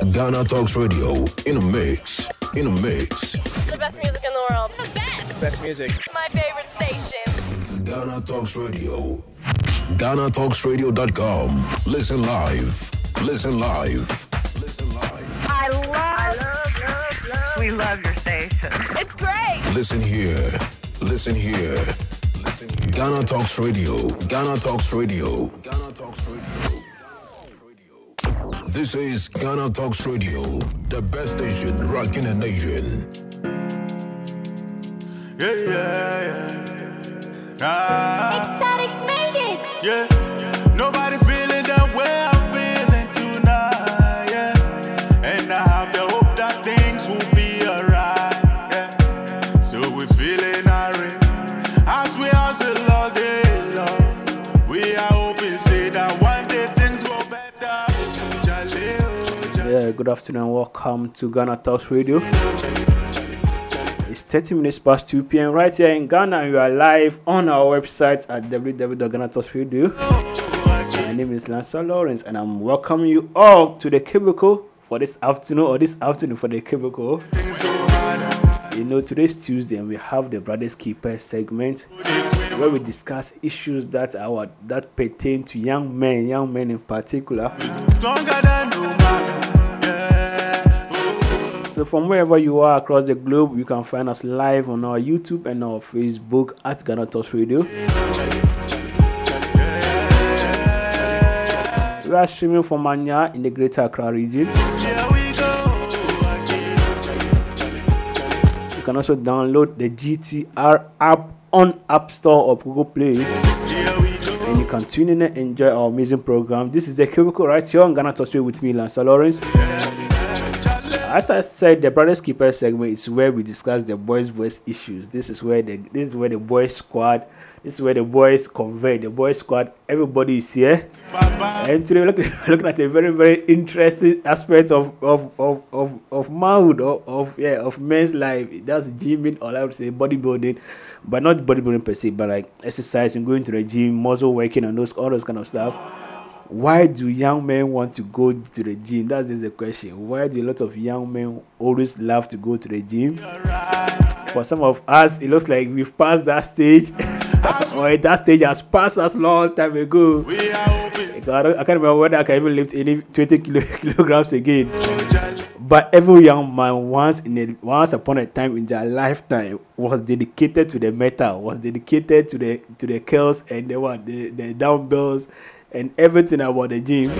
Ghana Talks Radio in a mix. In a mix. The best music in the world. The best. Best music. My favorite station. Ghana Talks Radio. GhanaTalksRadio.com. Listen live. Listen live. Listen live. I love, I love, love, love. We love your station. It's great. Listen here. Listen here. Listen here. Ghana Talks Radio. Ghana Talks Radio. Ghana Talks Radio. This is Ghana Talks Radio, the best station rocking the nation. Yeah, yeah, yeah. Ah, Ecstatic made it. yeah. Nobody feeling good afternoon. Welcome to Ghana Talks Radio. It's 30 minutes past 2 p.m. right here in Ghana. and You are live on our website at www.ghanatalksradio. My name is Lansah Lawrence, and I'm welcoming you all to the cubicle for this afternoon, or this afternoon for the cubicle. You know, today's Tuesday, and we have the Brothers Keeper segment where we discuss issues that are that pertain to young men, young men in particular. So from wherever you are across the globe, you can find us live on our YouTube and our Facebook at Ghana Talks Radio. We are streaming from Manya in the Greater Accra region. You can also download the GTR app on App Store or Google Play, and you can tune in and enjoy our amazing program. This is the Cubicle right here on Ghana Talks Radio with me, Lansah Lawrence. As I said, the Brothers Keeper segment is where we discuss the boys' boys issues. This is where the this is where the boys squad, this is where the boys convey. The boys squad, everybody is here. Bye-bye. And today we're looking, looking at a very very interesting aspect of of of of, of manhood of, of yeah of men's life. That's gymming or I would say bodybuilding, but not bodybuilding per se, but like exercising, going to the gym, muscle working, and those all those kind of stuff. Why do young men want to go to the gym? That's just the question. Why do a lot of young men always love to go to the gym? For some of us, it looks like we've passed that stage, or that stage has passed us long time ago. I, I can't remember whether I can even lift any 20 kilo, kilograms again. But every young man once in a once upon a time in their lifetime was dedicated to the metal, was dedicated to the to the curls and the what the, the dumbbells and everything about the gym.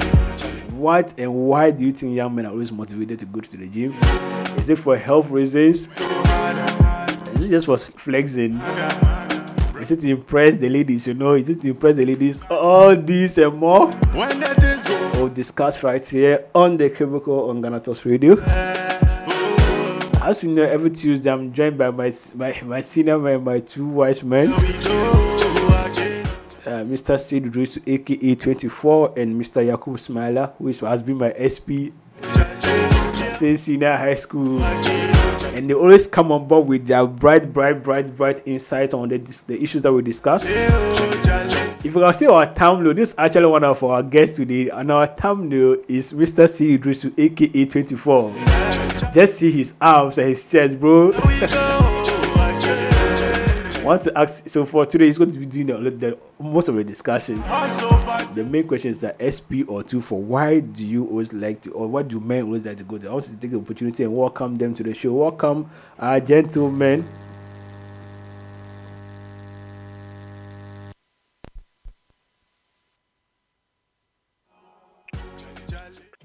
What and why do you think young men are always motivated to go to the gym? Is it for health reasons? Is it just for flexing? Is it to impress the ladies? You know, is it to impress the ladies? All this and more. We'll discuss right here on the Cubicle on Ghana Talks Radio. As you know, every Tuesday I'm joined by my my, my senior man, my two wise men. Mr. Sid Idrisu, aka 24, and Mr. Yakub Smiler, who is, has been my SP since senior high school. And they always come on board with their bright, bright, bright, bright insights on the, the issues that we discuss. If you can see our thumbnail, this is actually one of our guests today, and our thumbnail is Mr. C. Idrisu, aka 24. Just see his arms and his chest, bro. Want to ask, so for today, he's going to be doing the, the, most of the discussions. The main question is that SP or two for why do you always like to, or why do men always like to go there? I want to take the opportunity and welcome them to the show. Welcome, our gentlemen.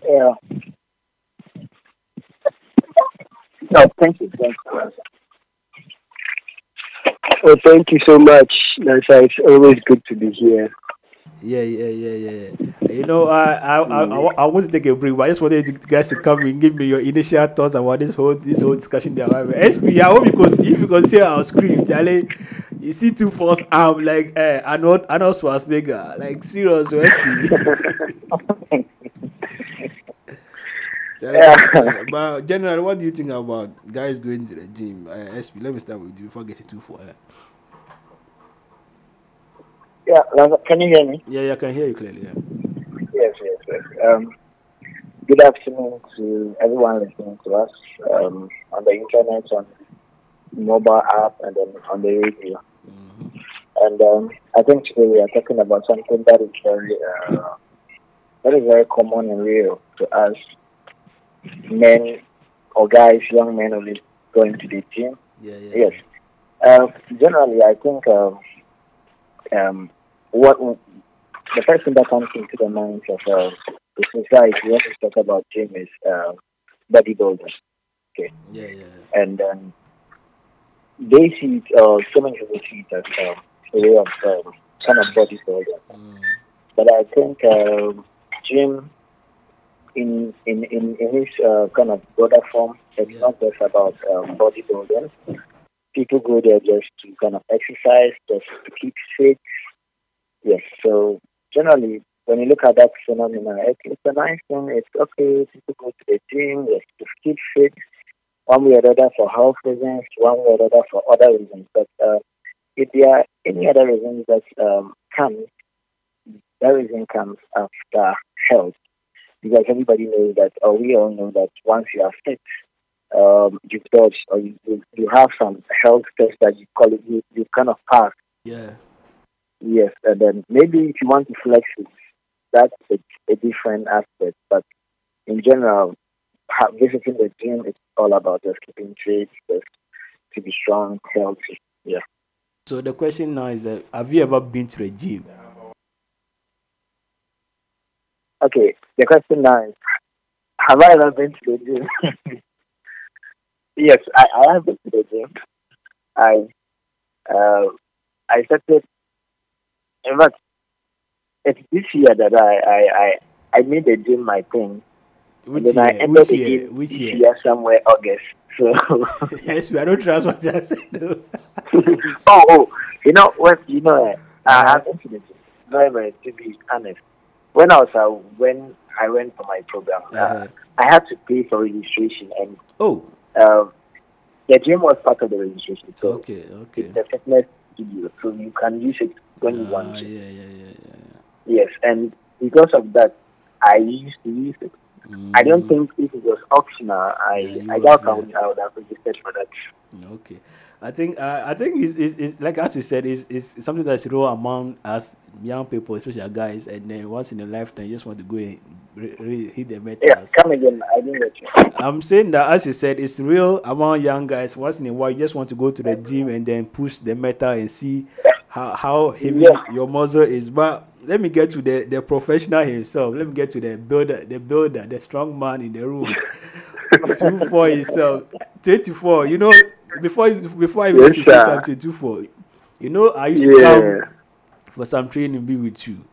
Yeah. No, thank you. Thank you. Well, thank you so much, Nasa. It's always good to be here. Yeah, yeah, yeah, yeah. yeah. You know, I, I, I, I, wa- I want to take a break, but I just wanted you guys to come and give me your initial thoughts about this whole this whole discussion that we're having. SP, I hope you could, if you can see our screen, Charlie, you see two force arm like uh, Arnold Arnold Schwarzenegger, like serious SP. Yeah. Uh, but generally, what do you think about guys going to the gym? Uh, SP, let me start with you before getting too far. Yeah, can you hear me? Yeah, yeah, I can hear you clearly. Yeah. Yes, yes, yes. Um, good afternoon to everyone listening to us um, on the internet, on mobile app, and then on the radio. And um, I think today we are talking about something that is very, uh, that is very common and real to us men or guys, young men only going to the gym. Yeah, yeah. Yes. Uh, generally, I think um, um, what the first thing that comes into the minds of uh, the society when we talk about gym is uh, bodybuilding. Okay. Yeah, yeah. yeah. And um, they see it, uh, so many people see it as um, a way of um, kind of bodybuilding. Mm. But I think um, gym, in in in, in its uh, kind of broader form, it's Yeah. not just about um, bodybuilding. People go there just to kind of exercise, just to keep fit. Yes. So generally, when you look at that phenomenon, it's, it's a nice thing. It's okay. People go to the gym just to keep fit, one way or the other for health reasons, one way or the other for other reasons. But uh, if there are any other reasons that um, come, that reason comes after health. Because everybody knows that, or we all know that once you are fit, um, you've dodged or you, you, have some health test that you call it, you, you kind of pass. Yeah. Yes, and then maybe if you want to flex it, that's a, a different aspect. But in general, visiting the gym is all about just keeping fit, just to be strong, healthy. Yeah. So the question now is that have you ever been to a gym? Okay, the question now is, have I ever been to the gym? yes, I, I have been to the gym. I uh, I started. In fact, it's this year that I I, I, I made the gym my thing. Which and then I year? ended Which year? Which year? year somewhere August. So yes, we are not trust what I said. oh, oh, you know what? You know, uh, I have been to the gym. Very, very, to be honest. When I was uh, when I went for my program, uh, Uh-huh. I had to pay for registration, and Oh, um, the gym was part of the registration. So okay, okay. it's a fitness studio, so you can use it when you Ah, want yeah, to. yeah, yeah, yeah. yeah. Yes, and because of that, I used to use it. I don't think if it was optional, I Mm. Yeah, I doubt I would, I would have registered for that. Okay, I think uh, I think it's, it's, it's like as you said, it's, it's something that's real among us young people, especially guys, and then once in a lifetime, you just want to go and re- re- hit the Yeah, come again. I didn't get you. I'm saying that as you said, it's real among young guys. Once in a while, you just want to go to the gym and then push the metal and see how how heavy Yeah. your muscle is. But let me get to the, the professional himself. Let me get to the builder, the builder, the strong man in the room. two four himself, twenty four. You know, before before I Yes, to say something, two four. You know, I used to Yeah. come for some training, be with you,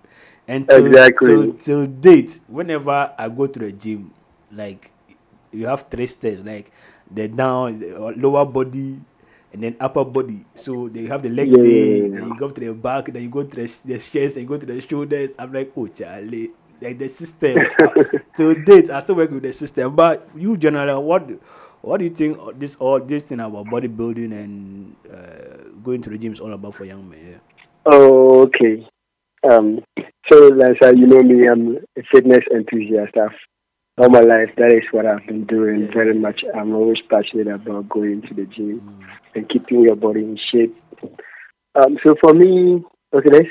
and till, Exactly. till till date, whenever I go to the gym, like you have three steps, like the down, the lower body, and then upper body. So they have the leg Yeah. day, then you go to the back, then you go to the, the chest, and you go to the shoulders. I'm like, oh, Charlie, like the system. Till date, I still work with the system. But you, generally, what what do you think this all this thing about bodybuilding and uh, going to the gym is all about for young men? Yeah? Oh, okay. Um, so, Lansah, you know me, I'm a fitness enthusiast. I've, all my life, that is what I've been doing very much. I'm always passionate about going to the gym Mm. and keeping your body in shape. Um, so, for me, okay, let's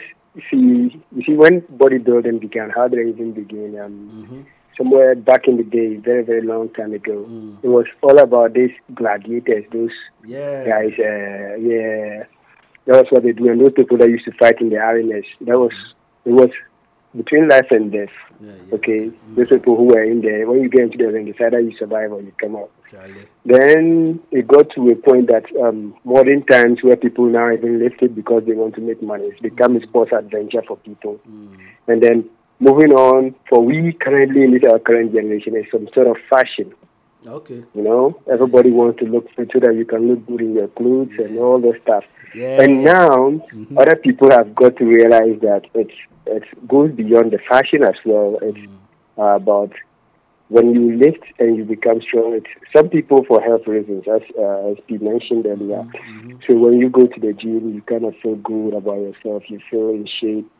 see. You see, when bodybuilding began, how did it even begin? Um, Mm-hmm. somewhere back in the day, very, very long time ago, Mm. it was all about these gladiators, those Yeah. guys, uh, yeah, that was what they do. And those people that used to fight in the arenas, that was it was between life and death. Yeah, yeah. Okay, those people who were in there, when you get into the ring, it's either you survive or you come out. Charlie. Then it got to a point that um, modern times where people now even lift it because they want to make money. It's become a sports adventure for people. Mm. And then moving on, for we currently in this our current generation, is some sort of fashion. Okay. You know, everybody wants to look fit so that you can look good in your clothes and all those stuff. Yeah. And now, mm-hmm. other people have got to realize that it's it goes beyond the fashion as well. It's uh, about when you lift and you become strong. It's some people for health reasons, as uh, as Pete mentioned mm-hmm, earlier. Mm-hmm. So when you go to the gym, you kind of feel good about yourself. You feel in shape.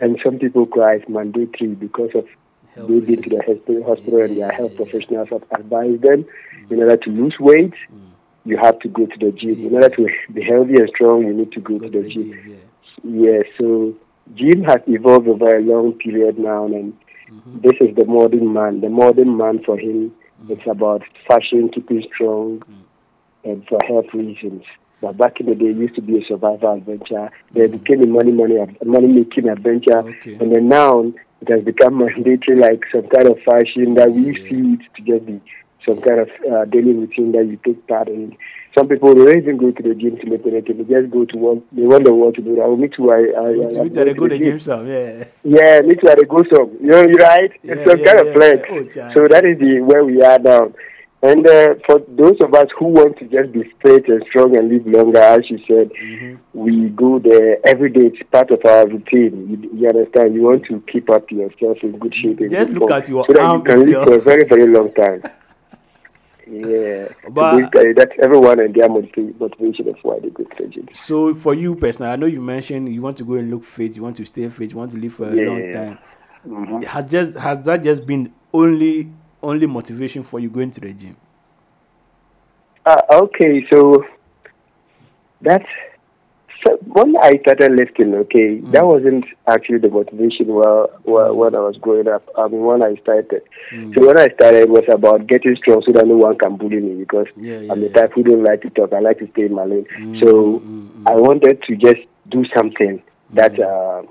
And some people cry it's mandatory because of Health been to the hospital, hospital and their health yeah, yeah. professionals have advised them in order to lose weight, mm. You have to go to the gym. Gym, In order to be healthy and strong, you need to go, Go to to the, the gym. gym, yeah. Yeah, so gym has evolved over a long period now, and Mm-hmm. this is the modern man. The modern man for him, Mm. it's about fashion, keeping strong, and for health reasons. But back in the day, it used to be a survival adventure. Then it became a money, money, money making adventure. Okay. and then now it has become mandatory, like some kind of fashion that we see it to just be some kind of uh, daily routine that you take part in. Some people they don't even go to the gym to make anything. They just go to work. They wonder what to do. Me too. I, I, Me I, too, I too, I dey go to the gym some, yeah. yeah, me too. I go some. You know, you're right. Yeah, it's some yeah, kind yeah, of flex. Oh, so that is the where we are now. And uh, for those of us who want to just be fit and strong and live longer, as you said, Mm-hmm. we go there every day. It's part of our routine. You, you understand? You want to keep up yourself in good shape. Just good look form at your so that you can live for a very, very long time. Yeah, But- that's everyone and their motiva- motivation of why they go to the gym. So for you personally, I know you mentioned you want to go and look fit, you want to stay fit, you want to live for a Yeah. long time. Has just has that just been only only motivation for you going to the gym? Uh, okay, so that's so when I started lifting. Okay, mm. that wasn't actually the motivation. Well, well, when I was growing up, I mean, when I started. Mm. So when I started, it was about getting strong so that no one can bully me because Yeah, yeah, I'm the yeah. type who don't like to talk. I like to stay in my lane. Mm, so I wanted to just do something that uh,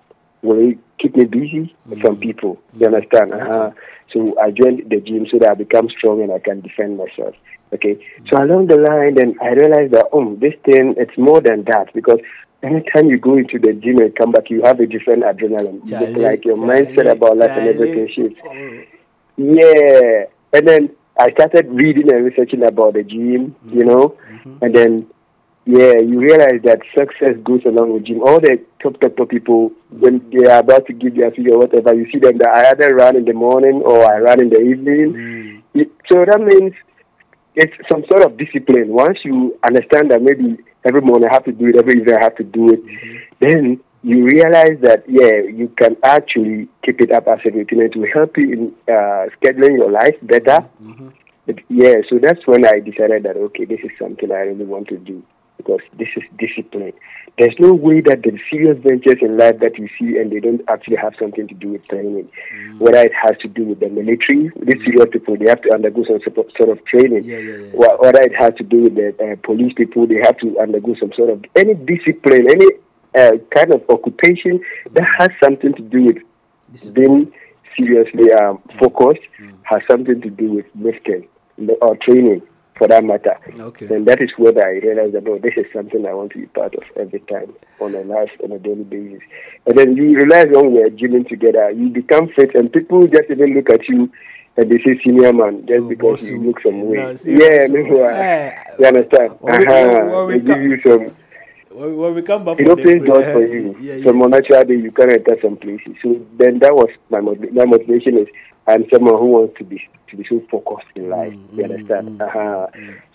will keep me busy from mm. people. You understand? Mm. Uh-huh. So I joined the gym so that I become strong and I can defend myself. Okay. Mm. So along the line, then I realized that oh, this thing it's more than that because anytime you go into the gym and come back, you have a different adrenaline. Charlie, like your Charlie, mindset about life and everything shifts. Oh, Yeah. And then I started reading and researching about the gym, you mm-hmm. know, mm-hmm. and then yeah, you realize that success goes along with gym. All the top top top people when they are about to give their figure or whatever, you see them that I either run in the morning or I run in the evening. Mm. It- so that means it's some sort of discipline. Once you understand that maybe every morning I have to do it, every evening I have to do it, mm-hmm. then you realize that yeah, you can actually keep it up as a routine. It will help you in uh, scheduling your life better. Mm-hmm. But yeah, so that's when I decided that okay, this is something I really want to do because this is discipline. There's no way that the serious ventures in life that you see and they don't actually have something to do with training. Whether it has to do with the military, these serious people they have to undergo some sort of training. Yeah, yeah, yeah. Whether it has to do with the uh, police people, they have to undergo some sort of any discipline, any uh, kind of occupation that has something to do with being seriously um, focused has something to do with lifting or training for that matter. Okay. And that is where I realized that, oh, this is something I want to be part of every time on a life, on a daily basis. And then you realize when we're gymming together, you become fit and people just even look at you and they say senior man just Oh, because you look some way. serious, yeah, uh, Eh. you understand? When we- uh-huh. we They give you some When, when we come back it opens doors for you. Yeah, yeah. From a natural day, you can enter some places. So then that was my my motivation is I'm someone who wants to be to be so focused in life. Mm, you understand? uh-huh.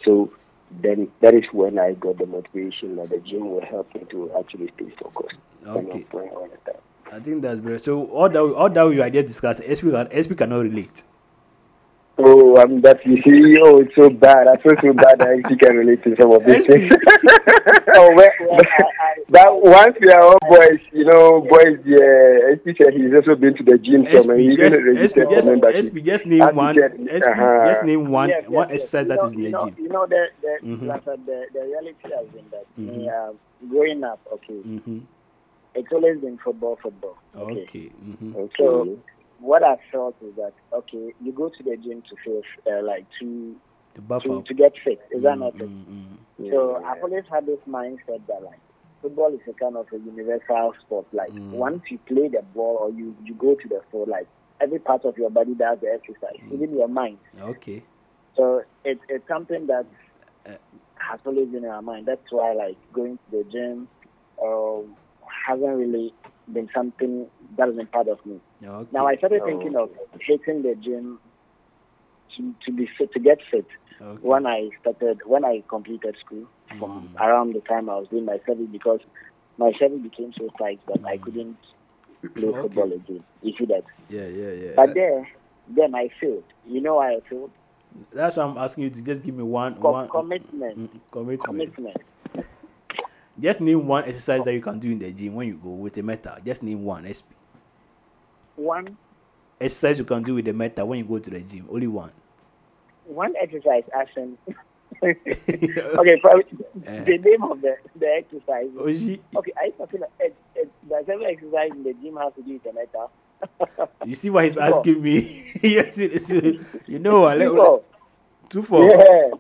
So then that is when I got the motivation that the gym will help me to actually stay focused. Okay. on all the time. I think that's very so. All that all that we are just discussing, SP SP cannot relate. Um, that you see, oh, it's so bad. I feel so bad that I can relate to some of these things. oh, well, that once we are all boys, you know, boys, yeah, SP said he's also been to the gym some and SP he just didn't SP register for just membership. SP just name As one said, SP uh-huh. just name one Yes, yes, one yes. exercise you that know, is in the know, gym. You know, the the, Mhm. like, uh, the the reality has been that me uh, growing up, okay, Mm-hmm. it's always been football, football. Okay. Okay. Mm-hmm. Okay. So what I felt is that okay, you go to the gym to feel uh, like to The buffer. to, to get fit. Is that not it? Mm-hmm. So Yeah. I've always had this mindset that like football is a kind of a universal sport. Like Mm. once you play the ball or you you go to the floor, like every part of your body does the exercise, Mm. even your mind. Okay. So it's it's something that Uh, has always been in our mind. That's why like going to the gym um, hasn't really been something that has been part of me. Okay. Now I started Oh. thinking of hitting the gym to, to be fit to get fit okay. when I started when I completed school from Mm. around the time I was doing my service because my service became so tight that I couldn't play Okay. football again. You see that? Yeah, yeah, yeah. But there then I failed. You know why I failed? That's why I'm asking you to just give me one Com- one commitment. Mm, commitment. Commitment. Just name one exercise that you can do in the gym when you go with a meta. Just name one SP. One exercise you can do with the meta when you go to the gym. Only one. one exercise action. okay, probably the name of the, the exercise. She- Okay, I talking about it, it, does every exercise in the gym have to do with the meta? You see what he's asking me? yes, it is. You know what? Two Let, two four. Yeah.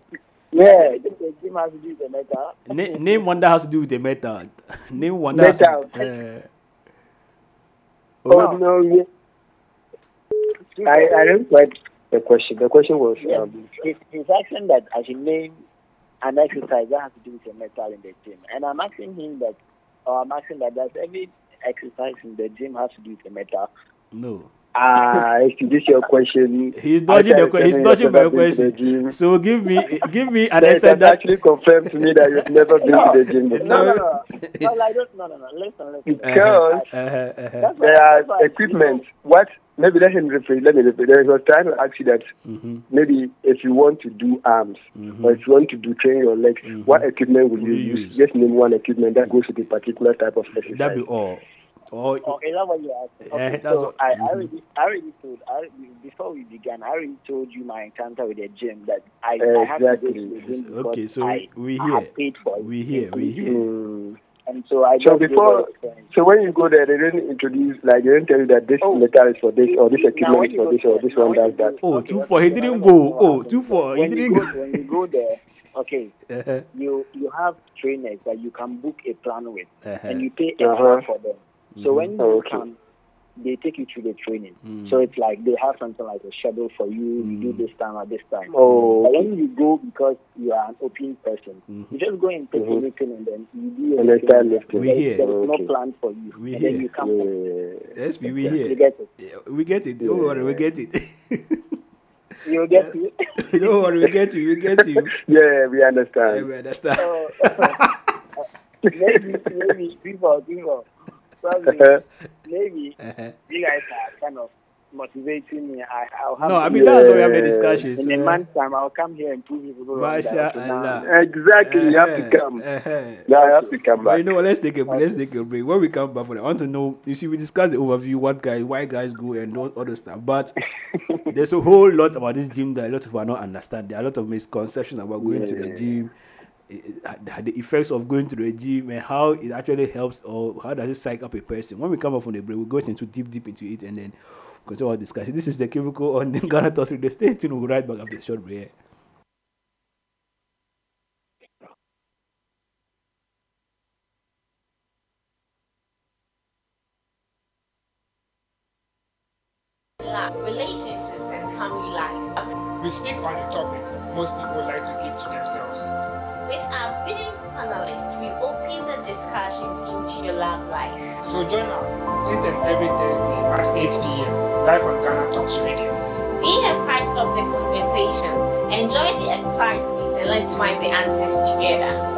Yeah, I the gym has to do with the meta. Na- name one that has to do with the meta. Name one that has to, uh, Oh, no, yeah. I, I don't quite the question. The question was Yes, um, he's, he's asking that I should name an exercise that has to do with the metal in the gym. And I'm asking him that, or I'm asking that does every exercise in the gym has to do with the metal? no. Ah, if this your question, He's dodging the after que- he's dodging my I've been to the question. So give me give me an answer it that actually confirmed to me that you've never been No. to the gym. No, before. no, no. No, like, don't, no, no, no. Listen, listen. Because uh, uh, That's why- there that's why, are equipment. What? Maybe let him rephrase. Let me rephrase. There was trying to ask you that mm-hmm, maybe if you want to do arms or if you want to do train your legs, what equipment will you you use? use? Just name one equipment that goes with a particular type of exercise. That'd be all. Or Oh, is that what you're asking? Yeah, Okay, that's so what- I, I mhm. already, I already told, I before we began, I already told you my encounter with the gym that I, I had to go to the gym okay. So I, we I here. had paid for it. We here. We here. Mm. And so I So before, all the friends. so when you go there, they didn't introduce like they didn't tell you that this Oh. metal is for this or this equipment is for this or this one when does that. Oh, okay, two okay, four. He didn't go. tell you what Oh, happens. two four. He When didn't go, go. when you go there, okay, Uh-huh. you you have trainers that you can book a plan with, Uh-huh. and you pay extra Uh-huh. for them. So when you Oh, okay. come, they take you through the training. Mm. So it's like they have something like a schedule for you. You do this time at this time. Oh, But when you go because you are an open person, Mhm. you just go and take Mhm. everything and then you do And then everything. start lifting. We There- here. There is Okay. no plan for you. We and then here. you come. Yeah. Yes, we we You here. get it. Yeah, We get it. Don't worry, we get it. You get it. Don't worry, we get you. We get you. Yeah, we Yeah, understand. we understand. So, maybe, maybe people, people, probably, maybe Uh-huh. you guys are kind of motivating me. I, I'll have No, to- I mean that's why we have the Yeah. discussion. in So, a month's time, I'll come here and prove people wrong. that, Masha okay. Exactly. You have to come. uh-huh. Now you have to come But back. you know? Let's take a let's take a break. When we come back for that, I want to know. You see, we discussed the overview, what guys, why guys go, and all other stuff. But there's a whole lot about this gym that a lot of people are not understand. There are a lot of misconceptions about going to the Yeah. gym, eh, eh, the effects of going to the gym, and how it actually helps, or how does it psych up a person. When we come back from the break, we go into deep, deep into it, and then continue our discussion. This is the cubicle on the Ghana Talks Radio. Stay tuned. We'll be right back after the short break. Relationships and family lives. We speak on the topic most people like to keep to themselves. With our brilliant panelists, we open the discussions into your love life. So join us this and every Thursday at 8 p.m. live on Ghana Talks Radio. Be a part of the conversation, enjoy the excitement, and let's find the answers together.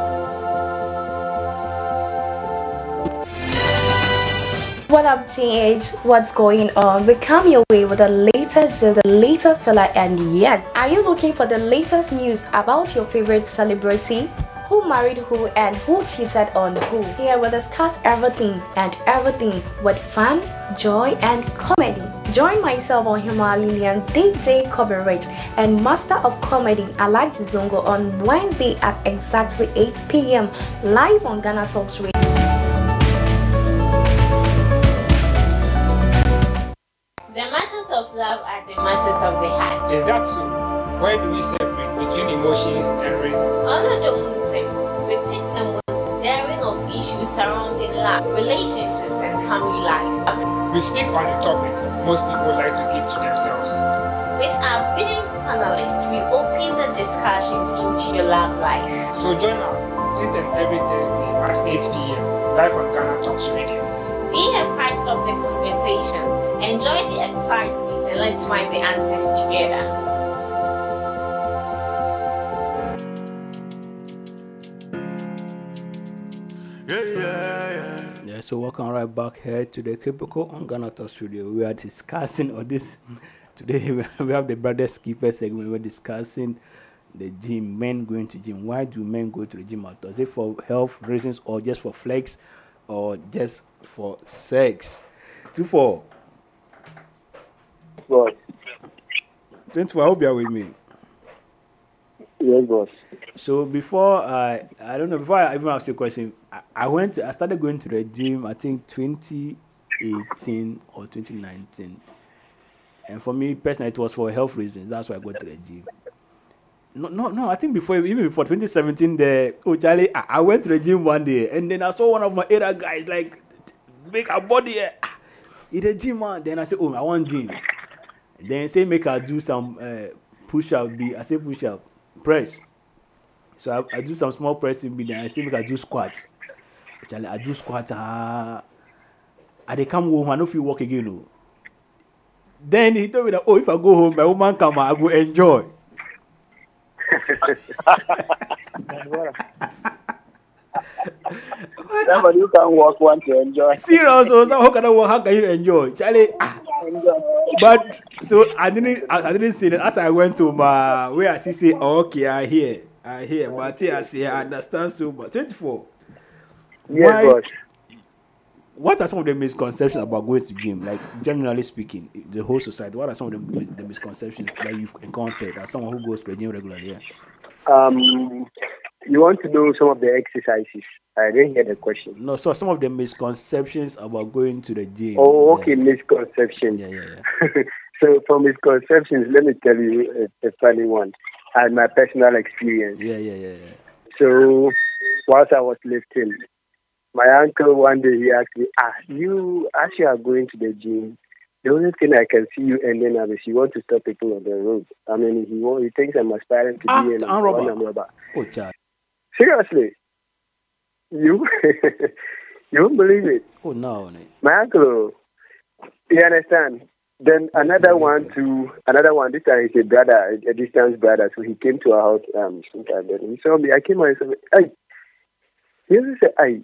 What up, GH? What's going on? We come your way with the latest, the latest fella, and yes, are you looking for the latest news about your favorite celebrity? Who married who and who cheated on who? Here we discuss everything and everything with fun, joy, and comedy. Join myself on Himalayan DJ Coverage and Master of Comedy Alaji Zongo on Wednesday at exactly 8 p.m. live on Ghana Talks Radio. The matters of love are the matters of the heart. Is that so? Where do we separate between emotions and reason? Under the Munsim, we pick the most daring of issues surrounding love, relationships, and family lives. We speak on the topic most people like to keep to themselves. With our brilliant panelists, we open the discussions into your love life. So join us this and every Thursday at 8 p.m. live on Ghana Talks Radio. Be a part of the conversation, enjoy the excitement, and let's find the answers together. So welcome right back here to the Cubicle on Ghana Talk Studio. We are discussing on this Today we have the brothers keeper segment. We're discussing the gym, men going to gym. Why do men go to the gym out? Is it for health reasons or just for flex or just for sex? Two four. Boss. Twenty-four. I hope you are with me. Yes, boss. So before I, I don't know. Before I even ask you a question, I, I went. I started going to the gym. I think 2018 or 2019. And for me personally, it was for health reasons. That's why I went to the gym. No, no, no. I think before, even before 2017, the oh Charlie, I, I went to the gym one day, and then I saw one of my area guys like make a body eh, ah, in the gym, man. Then I said, oh, I want gym. Then say make her do some uh, push up. Be I say push up, press. So I, I do some small pressing. Be then I say make her do squats. Charlie, I do squats. Ah, I they come home. I if you walk again. No. Then he told me that oh, if I go home, my woman come, I go enjoy. Somebody who can walk want to enjoy. Serious, so, so how can I walk? How can you enjoy, Charlie? Ah. But so I didn't, I, I didn't see that. As I went to my where I see say, oh, okay, I hear, I hear, but I say I understand so much. Twenty four. Yes, boss. What are some of the misconceptions about going to gym? Like generally speaking, the whole society. What are some of the, the misconceptions that you've encountered as someone who goes to the gym regularly? Yeah. Um, you want to know some of the exercises? I didn't hear the question. No, so some of the misconceptions about going to the gym. Oh, okay, misconceptions. Yeah, yeah, yeah. so, for misconceptions, let me tell you a, a funny one. And my personal experience. Yeah, yeah, yeah, yeah. So, whilst I was lifting, my uncle one day he asked me, "Ah, you as you are going to the gym, the only thing I can see you ending up is you want to stop people on the road. I mean, he want, he thinks I'm aspiring to Ah, be an arm robber. arm robber. Oh, child. Seriously, you you won't believe it. Oh no. My uncle, you understand? Then another one to another one. This time he's a brother, a, a distance brother. So he came to our house um sometime. Then he saw me. I came out and said, "Hey," he said, "Hey,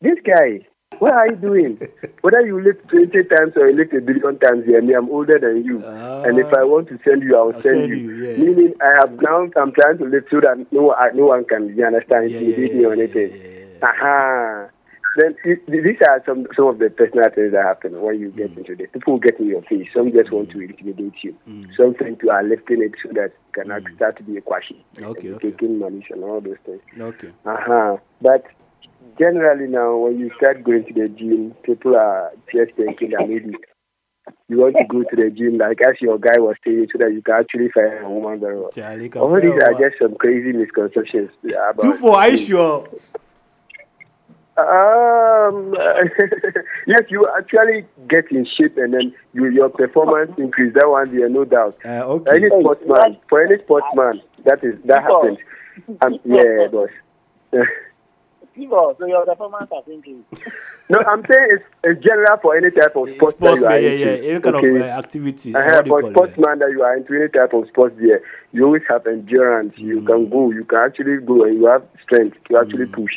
this guy, what are you doing? Whether you live twenty times or you live a billion times, yeah, me, I'm older than you. and if I want to send you, I'll, I'll send, send you. you, yeah. Meaning, I have now. I'm trying to live so that no, I- no one can. You understand? Yeah, yeah, me or anything. yeah, yeah, Aha. Then it, these are some some of the personal things that happen when you Mm. get into this. People get in your face. Some just want to intimidate you. Mm. Some think you are lifting it so that you can act- start to be a kwashi. Okay, okay. Taking money and all those things. Okay. Uh-huh. But generally now, when you start going to the gym, people are just thinking that maybe you want to go to the gym like as your guy was saying so that you can actually find a woman very well. All these are just some crazy misconceptions about Two four. Are you gym. sure? Um, yes, you actually get in shape and then you, your performance increase. That one, there, no doubt. Uh, okay. Any sportsman, for any sportsman, that is that happens. Um, yeah, boss. People, so your performance has increased. no, I'm saying it's, it's general for any type of sports. Sports, that yeah, you yeah, are yeah. into. Any kind okay? of uh, activity. Uh, what do for sportsman that you are into any type of sports there, you always have endurance. You Mm. can go, you can actually go, and you have strength to actually Mm. push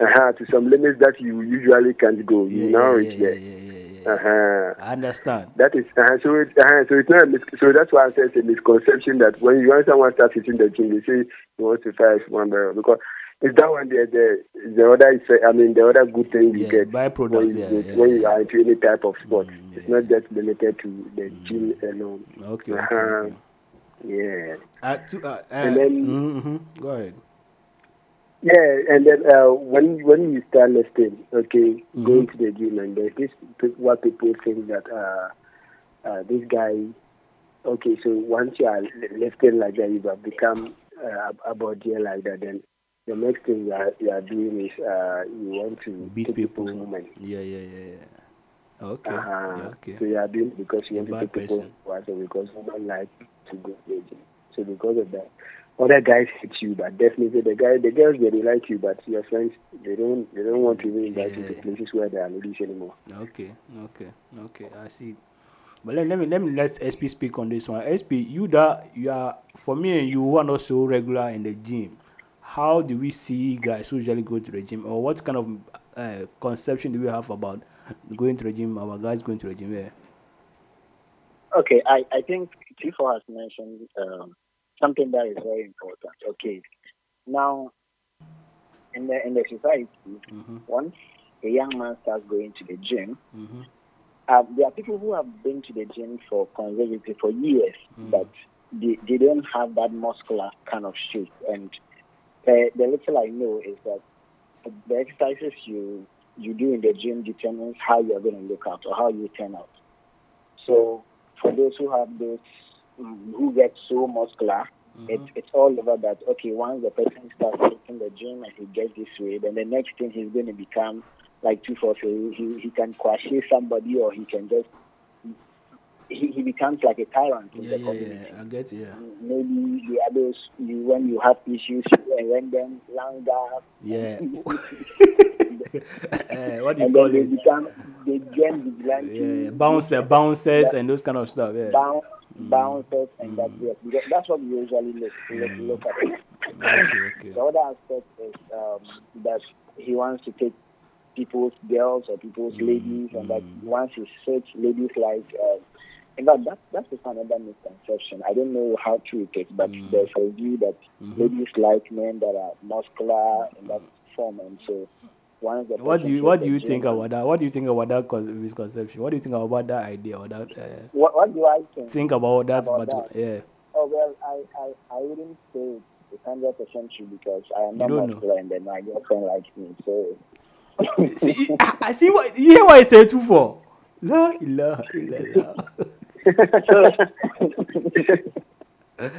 uh-huh, to some limits that you usually can't go. You Yeah, now yeah, reach yeah, there. yeah, yeah, yeah. Uh-huh. I understand. That is uh, so. It, uh, so it's not. A mis- so that's why I say it's a misconception that when you want someone start hitting the gym, they say he wants to fight one barrel because it's that one. The the the other is. I mean, the other good thing you Yeah, get byproducts, when you, yeah, go- yeah, when you are into any type of sport. Mm, it's not just limited to the gym alone. Okay. Uh-huh. okay. Yeah. Uh, to, uh, uh, And then- mhm, Go ahead. Yeah, and then uh, when when you start lifting, okay, Mhm. going to the gym, and there's this what people think that uh, uh, this guy, okay, so once you are lifting like that, you have become uh, a body like that. Then the next thing you are, you are doing is uh, you want to Beat people. women. Yeah, yeah, yeah, yeah. Okay. Uh-huh. yeah, okay. So you are doing because you want to take people person. because women like to go gym. So because of that, other guys hate you, but definitely the guy, the girls they, they like you, but your friends they don't they don't want to even invite you to places where there are ladies anymore. Okay, okay, okay. I see. But let, let me let me let SP speak on this one. SP, you that you are for me and you who are not so regular in the gym. How do we see guys who usually go to the gym, or what kind of uh, conception do we have about going to the gym? Our guys going to the gym, yeah. Okay, I, I think Tifo has mentioned um, something that is very important. Okay, now in the in the society, once a young man starts going to the gym, uh, there are people who have been to the gym for consecutive for years, but they, they don't have that muscular kind of shape. And the, the little I know is that the exercises you you do in the gym determines how you're going to look out or how you turn out. So for those who have those um, who get so muscular, it's it's all over that. Okay, once the person starts hitting the gym and he gets this way, then the next thing he's going to become like two four three. He he can crochet somebody or he can just he, he becomes like a tyrant in Yeah, the yeah, community. yeah. I get yeah. Maybe the others, you when you have issues, you rent them longer. Yeah. Eh, what do you and call then they it? become they join vigilante. Yeah, bouncer, bouncers, and those kind of stuff. Yeah. bounce, bouncers and that yes, because that's what we usually look look, look at. Okay, okay. The other aspect is um, that he wants to take people's girls or people's ladies, and that once he search ladies like. Uh, in fact, that, that's just another misconception. I don't know how true it is, but there's a view that ladies like men that are muscular in that form, and so once the What do you What do you think about that? What do you think about that misconception? What do you think about that idea or that? Uh, What, what do I think? think about that about that? Yeah. Oh well, I, I, I wouldn't say it's hundred percent true because I am not muscular and then my girlfriend likes me. So see, I, I see what you hear what I say too for. La ilaha illallah.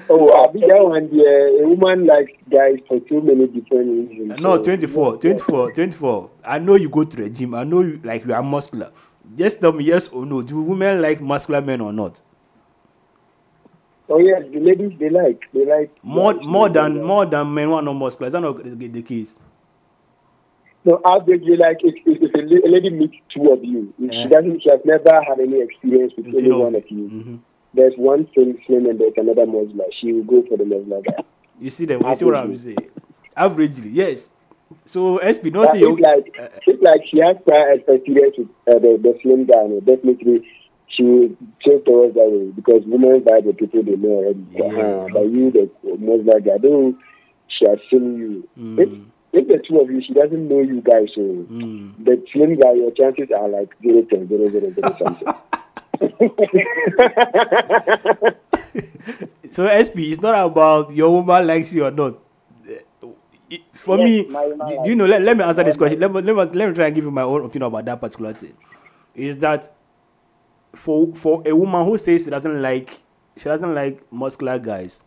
Oh, that one, yeah, a woman likes guys for too many different reasons. No, So, 24, 24, 24. I know you go to the gym. I know you like you are muscular. Just tell me yes or no. Do women like muscular men or not? Oh yes, the ladies they like they like More more than more than men who are not muscular. Is that not the, the case? No, average they like if, if, if a la- a lady meets two of you, if Yeah. she doesn't, she has never had any experience with You any one of you. mhm. There's one slim slim and there's another Muslim. She will go for the Muslim guy. You see the you see what I'm saying? Averagely, yes. So SP, don't But say you like if like she has prior experience with uh, the, the slim guy, no, definitely she will change towards that way because women buy the people they know already. uh, but you the Muslim guy, though she has seen you. If, if the two of you, she doesn't know you guys, so hmm. the slim guy, your chances are like zero ten, zero zero zero something. so SP, it's not about your woman likes you or not. It- For Yes, me, my woman do, do you know? Let, let me answer this question. Let me, let me let me try and give you my own opinion about that particular thing. Is that for for a woman who says she doesn't like she doesn't like muscular guys,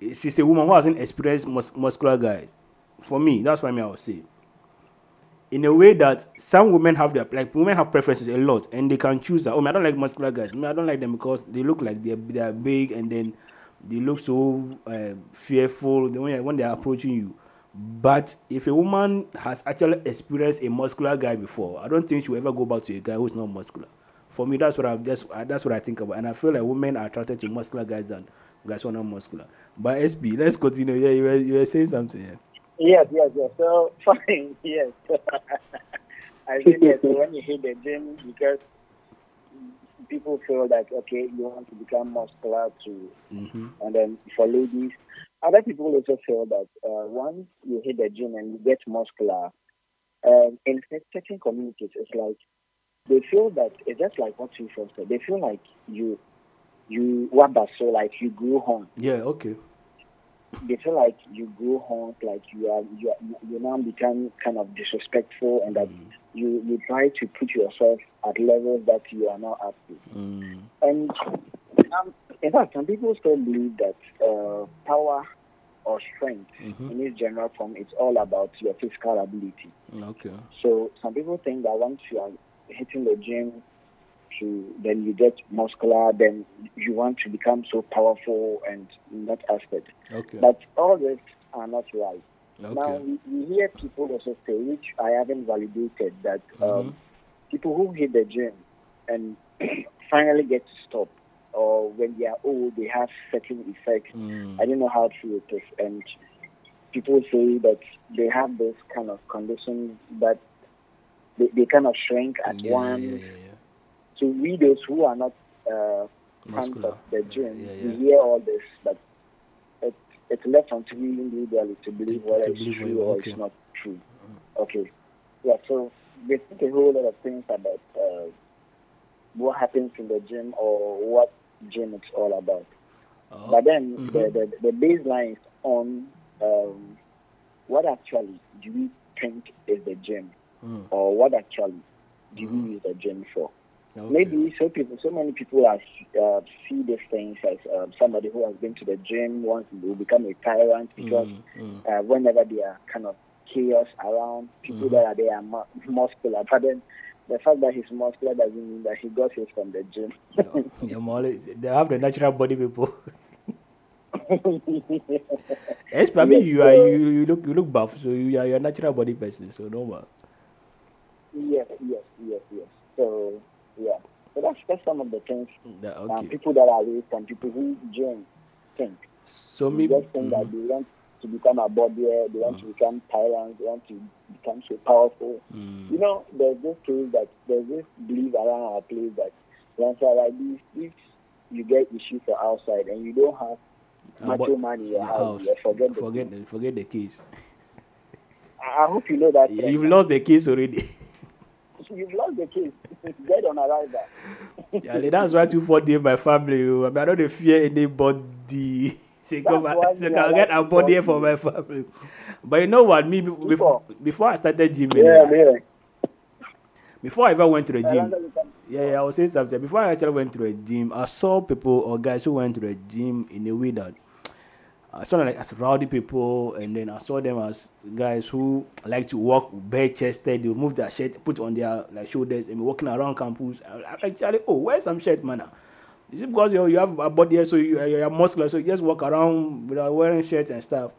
she's a woman who hasn't experienced mus- muscular guys. For me, that's what I mean. I would say. In a way that some women have their like women have preferences a lot and they can choose that. Oh, I don't like muscular guys. I, don't like them because they look like they're they are big and then they look so uh, fearful when when they are approaching you. But if a woman has actually experienced a muscular guy before, I don't think she'll ever go back to a guy who's not muscular. For me, that's what I just that's what I think about, and I feel like women are attracted to muscular guys than guys who are not muscular. But SB, let's continue. Yeah, you were, you were saying something. Yeah. Yes, yes, yes. So fine, yes. I think that when you hit the gym, because people feel like okay, you want to become muscular too, Mm-hmm. and then for ladies, other people also feel that uh, once you hit the gym and you get muscular, um, in certain communities, it's like they feel that it's just like what you feel. said. They feel like you, you what so like you grew home. Yeah. Okay. They feel like you go home, like you are you are, you now become kind of disrespectful, and that you you try to put yourself at levels that you are not up to. And um, in fact, some people still believe that uh, power or strength in its general form is all about your physical ability. Okay. So some people think that once you are hitting the gym, to then you get muscular, then you want to become so powerful and in that aspect. Okay. But all this are not right. Okay. Now we, we hear people also say, which I haven't validated, that Mm-hmm. um, people who hit the gym and finally get to stop, or when they are old, they have certain effects. Mm. I don't know how true it is, and people say that they have this kind of conditions that they, they kind of shrink at Yeah, one. yeah, yeah, So we those who are not uh, front of the gym, Yeah, yeah. hear all this, but it, it's left onto you individually to believe whether to it's believe true or okay. it's not true. Okay. Yeah, so they think a whole lot of things about uh, what happens in the gym or what gym it's all about. Oh. But then Mhm. the, the, the baseline is on um, what actually do we think is the gym Mm. or what actually do we use the gym for? Okay. Maybe so people, so many people are, uh, see these things as um, somebody who has been to the gym wants to become a tyrant because Mm, uh, whenever there are kind of chaos around, people Mm-hmm. that are there are mu- muscular. But then the fact that he's muscular doesn't mean that he got it from the gym. Or they have the natural body people. Yes, probably Yes, you are so- you, you look you look buff, so you are you're a natural body person, so normal. yes, yes, yes, yes. So yeah, so that's that's some of the things. Yeah, Um, people that are raised and people who join think. So They maybe just think that mm-hmm. they want to become a body, they want to mm. become tyrants, they want to become so powerful. Mm. You know, there's this case that there's this belief around our place that once you're like this, if you get issues from outside and you don't have ah, macho but- man in your house, house. you forget the forget the, forget the case. I I hope you know that. You've lost the case already. You've lost the case. Dead on arrival. yeah, that's why two forty my family. oh. I mean, I don't fear anybody. Say come and say me, can I I get a body for 240. my family. But you know what? Me be- before before I started gymming, Yeah, eh, yeah. before I ever went to the gym, yeah, yeah, I was saying something. Before I actually went to the gym, I saw people or guys who went to the gym in a way that I saw them like as rowdy people, and then I saw them as guys who like to walk bare chested. They will move their shirt, put on their like shoulders, and be walking around campus. I, I actually, oh, where's some shirt, man? Is it because you you have a body so you you're muscular, so you just walk around without wearing shirts and stuff?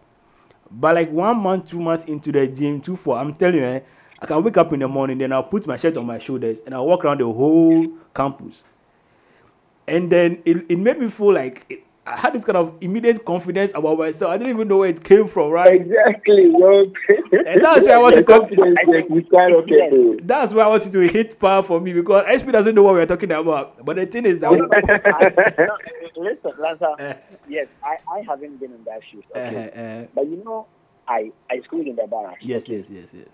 But like one month, two months into the gym, two four, I'm telling you, eh, I can wake up in the morning, then I'll put my shirt on my shoulders and I'll walk around the whole campus. And then it, it made me feel like it, I had this kind of immediate confidence about myself. I didn't even know where it came from, right? Exactly. Well, And that's why I want to talk. to That's why I want you to hit power for me because SP doesn't know what we're talking about. But the thing is that I- no, listen, Lansah, yes, I, I haven't been in that shoes. Okay? Uh, uh, But you know, I, I schooled in the barracks. yes, yes, yes, yes.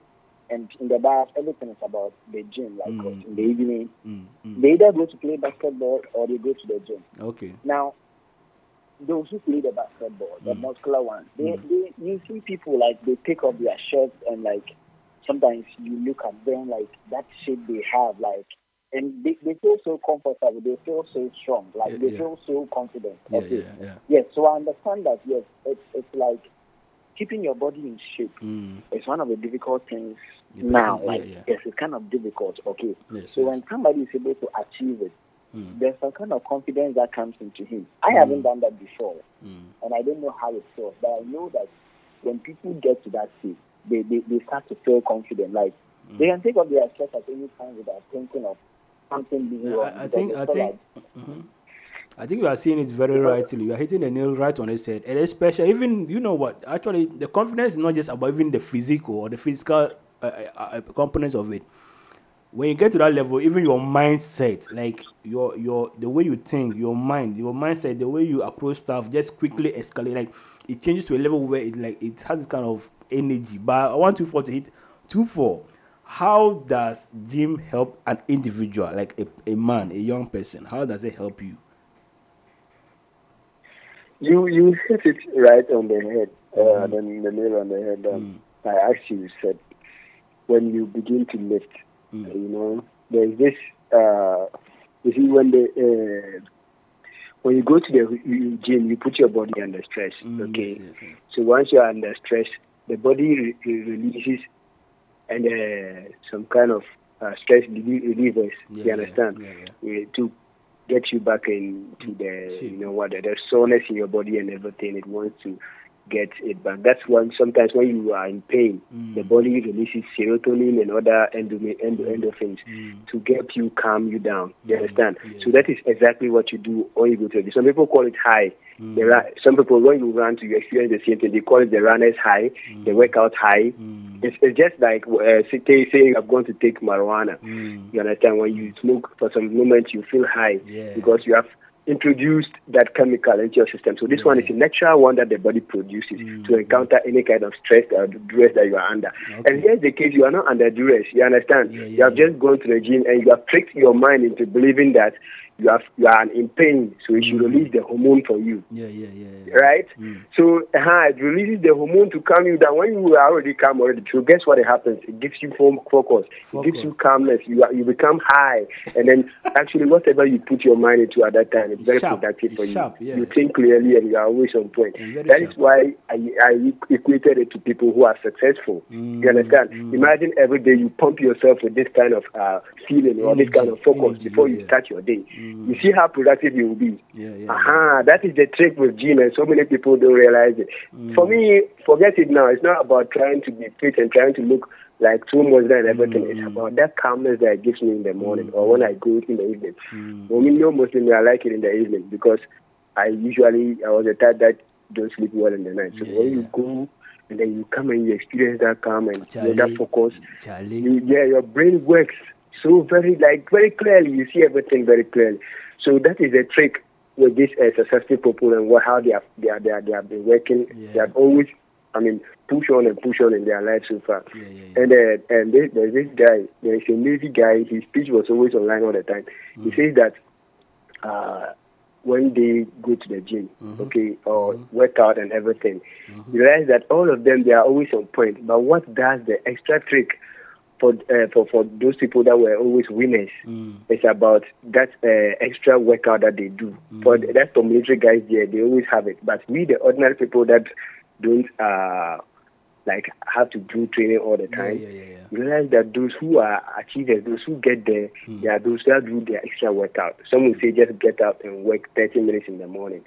And in the barracks, everything is about the gym. Like Mm. in the evening, Mm, mm. they either go to play basketball or they go to the gym. Okay. Now, those who play the basketball, the Mm. muscular ones, they, Mm. they, you see people like they take off their shirts and like sometimes you look at them like that shape they have, like, and they, they feel so comfortable, they feel so strong, like Yeah, they yeah. feel so confident. Yeah, okay. yeah, yeah. Yes, so I understand that. Yes, it's it's like keeping your body in shape. Mm. It's one of the difficult things The now. yeah, Like yeah. yes, it's kind of difficult. Okay, Yes, so yes. when somebody is able to achieve it, Mm. there's some kind of confidence that comes into him. I Mm. haven't done that before, Mm. and I don't know how it feels, but I know that when people get to that stage, they, they, they start to feel confident. Like they Mm. can take off their shirt at any time without thinking of something being Yeah, wrong. I, I think they I think mhm. I think you are seeing it very rightly. You are hitting the nail right on its head, and especially even you know what actually the confidence is not just about even the physical or the physical uh, uh, uh, components of it. When you get to that level, even your mindset, like your your the way you think, your mind, your mindset, the way you approach stuff, just quickly escalate. Like it changes to a level where it like it has this kind of energy. But I want two four to hit two four. How does gym help an individual, like a, a man, a young person? How does it help you? You you hit it right on the head, uh, Mhm. the, the nail on the head. Mm. Um, I actually said when you begin to lift, Mm. you know, there's this. Uh, you see, when the uh, when you go to the gym, you put your body under stress. Mm, okay, yes, yes, yes. so once you are under stress, the body re- re- releases and uh, some kind of uh, stress relie- relievers. Yeah, you yeah, understand? yeah, Uh, to get you back into the you know what the, the soreness in your body and everything. It wants to get it back. That's when sometimes when you are in pain, Mm. the body releases serotonin and other endo- endo- endorphins Mm. to get you calm you down. You Mm. understand? Yeah. So that is exactly what you do when you go to. Some people call it high. Mm. The ra- some people when you run to you experience the same thing. They call it the runner's high, the workout high. Mm. It's, it's just like uh, say, saying I'm going to take marijuana. Mm. You understand? When you smoke for some moment, you feel high Yeah. because you have introduced that chemical into your system. So this one is a mm. natural one that the body produces to mm. encounter any kind of stress uh, or duress that you are under. And here's the case: you are not under duress. You understand? you have just gone to the gym and you have tricked your mind into believing that you have you are in pain, so it should release the hormone for you. Yeah, yeah, yeah. Right? So uh, it releases the hormone to calm you down. When you are already calm already, so guess what happens? It gives you fo- focus. It gives you calmness. You are, you become high, and then actually whatever you put your mind into at that time, it's very Sharp. productive for It's you. sharp, yeah. You think clearly, and you are always on point. That is sharp. why I, I equated it to people who are successful. Mm, You understand? Imagine every day you pump yourself with this kind of uh, feeling or this kind of focus before you start your day. You see how productive you will be. Aha, that is the trick with gym, and so many people don't realize it. Mm. For me, forget it now. It's not about trying to be fit and trying to look like too much and everything. It's mm. about that calmness that it gives me in the morning mm. or when I go in the evening. For me, no Muslim, I like it in the evening because I usually I was a type that don't sleep well in the night. So when you go and then you come and you experience that calm and you know, that focus, Charlie. you, yeah, your brain works so very like very clearly. You see everything very clearly. So that is a trick with these uh, successful people and what how they have they are, they, are, they have been working. Yeah. They have always, I mean, push on and push on in their life so far. yeah And uh, and there- there's this guy, there is a Navy guy. His speech was always online all the time. He says that uh, when they go to the gym, okay, or work out and everything, you realize that all of them they are always on point. But what does the extra trick for uh, for for those people that were always winners? It's about that uh, extra workout that they do. For that's for military guys there, they always have it. But we, the ordinary people that don't uh, like have to do training all the time, yeah, yeah, yeah, you realize that those who are achievers, those who get there, they are those that do their extra workout. Some will say just get up and work 30 minutes in the morning,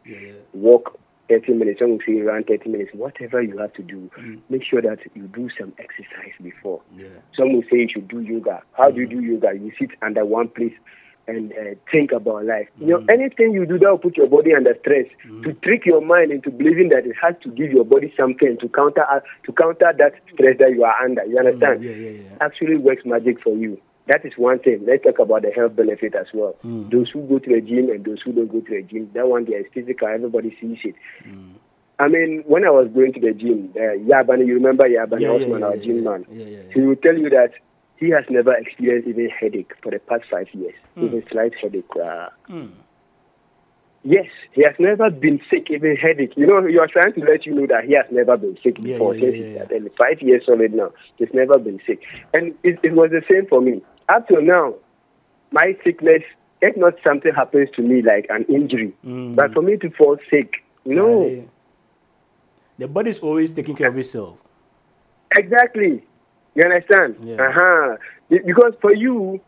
walk 30 minutes. Some will say run 30 minutes. Whatever you have to do, mm. make sure that you do some exercise before. Yeah. Some will say you should do yoga. How do you mm. do yoga? You sit under one place and uh, think about life. You know, mm. anything you do that will put your body under stress to trick your mind into believing that it has to give your body something to counter uh, to counter that stress that you are under. You understand? Yeah, yeah, yeah. Actually works magic for you. That is one thing. Let's talk about the health benefit as well. Those who go to the gym and those who don't go to the gym, that one there is physical. Everybody sees it. I mean, when I was going to the gym, uh, Yabani, you remember Yabani Yeah, Osman, yeah, our yeah, gym yeah, man? yeah, yeah, yeah. He will tell you that he has never experienced even headache for the past five years, Mm. even slight headache. Uh, Yes, he has never been sick, even headache. You know, you are trying to let you know that he has never been sick Yeah, before. yeah, yeah, yeah. five years solid now, he's never been sick. And it, it was the same for me. Up till now, my sickness, if not something happens to me like an injury, Mm. but for me to fall sick, no. Charlie. The body is always taking care of itself. Exactly. You understand? Uh-huh. Because for you,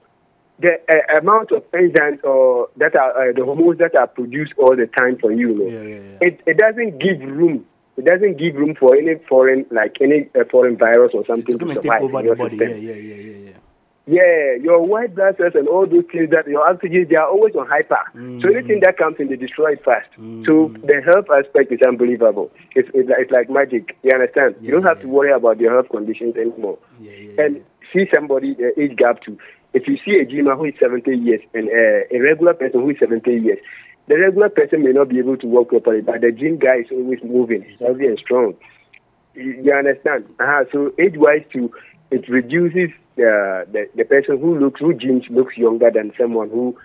the uh, amount of enzymes or that are uh, the hormones that are produced all the time for you, you know, It, it doesn't give room. It doesn't give room for any foreign, like any uh, foreign virus or something to, survive take over in the your body. system. Yeah, yeah, yeah, yeah, yeah. Yeah, your white blood cells and all those things that your oxygen, they are always on hyper. Mm. So anything that comes in, they destroy it fast. So the health aspect is unbelievable. It's, it's, like, it's like magic. You understand? you don't have to worry about your health conditions anymore. and see somebody, the age gap too. If you see a gymer who is 70 years and uh, a regular person who is 70 years, the regular person may not be able to walk properly, but the gym guy is always moving, healthy and strong. You, you understand? Uh-huh. So age-wise too, it reduces uh, the the person who looks who gyms looks younger than someone who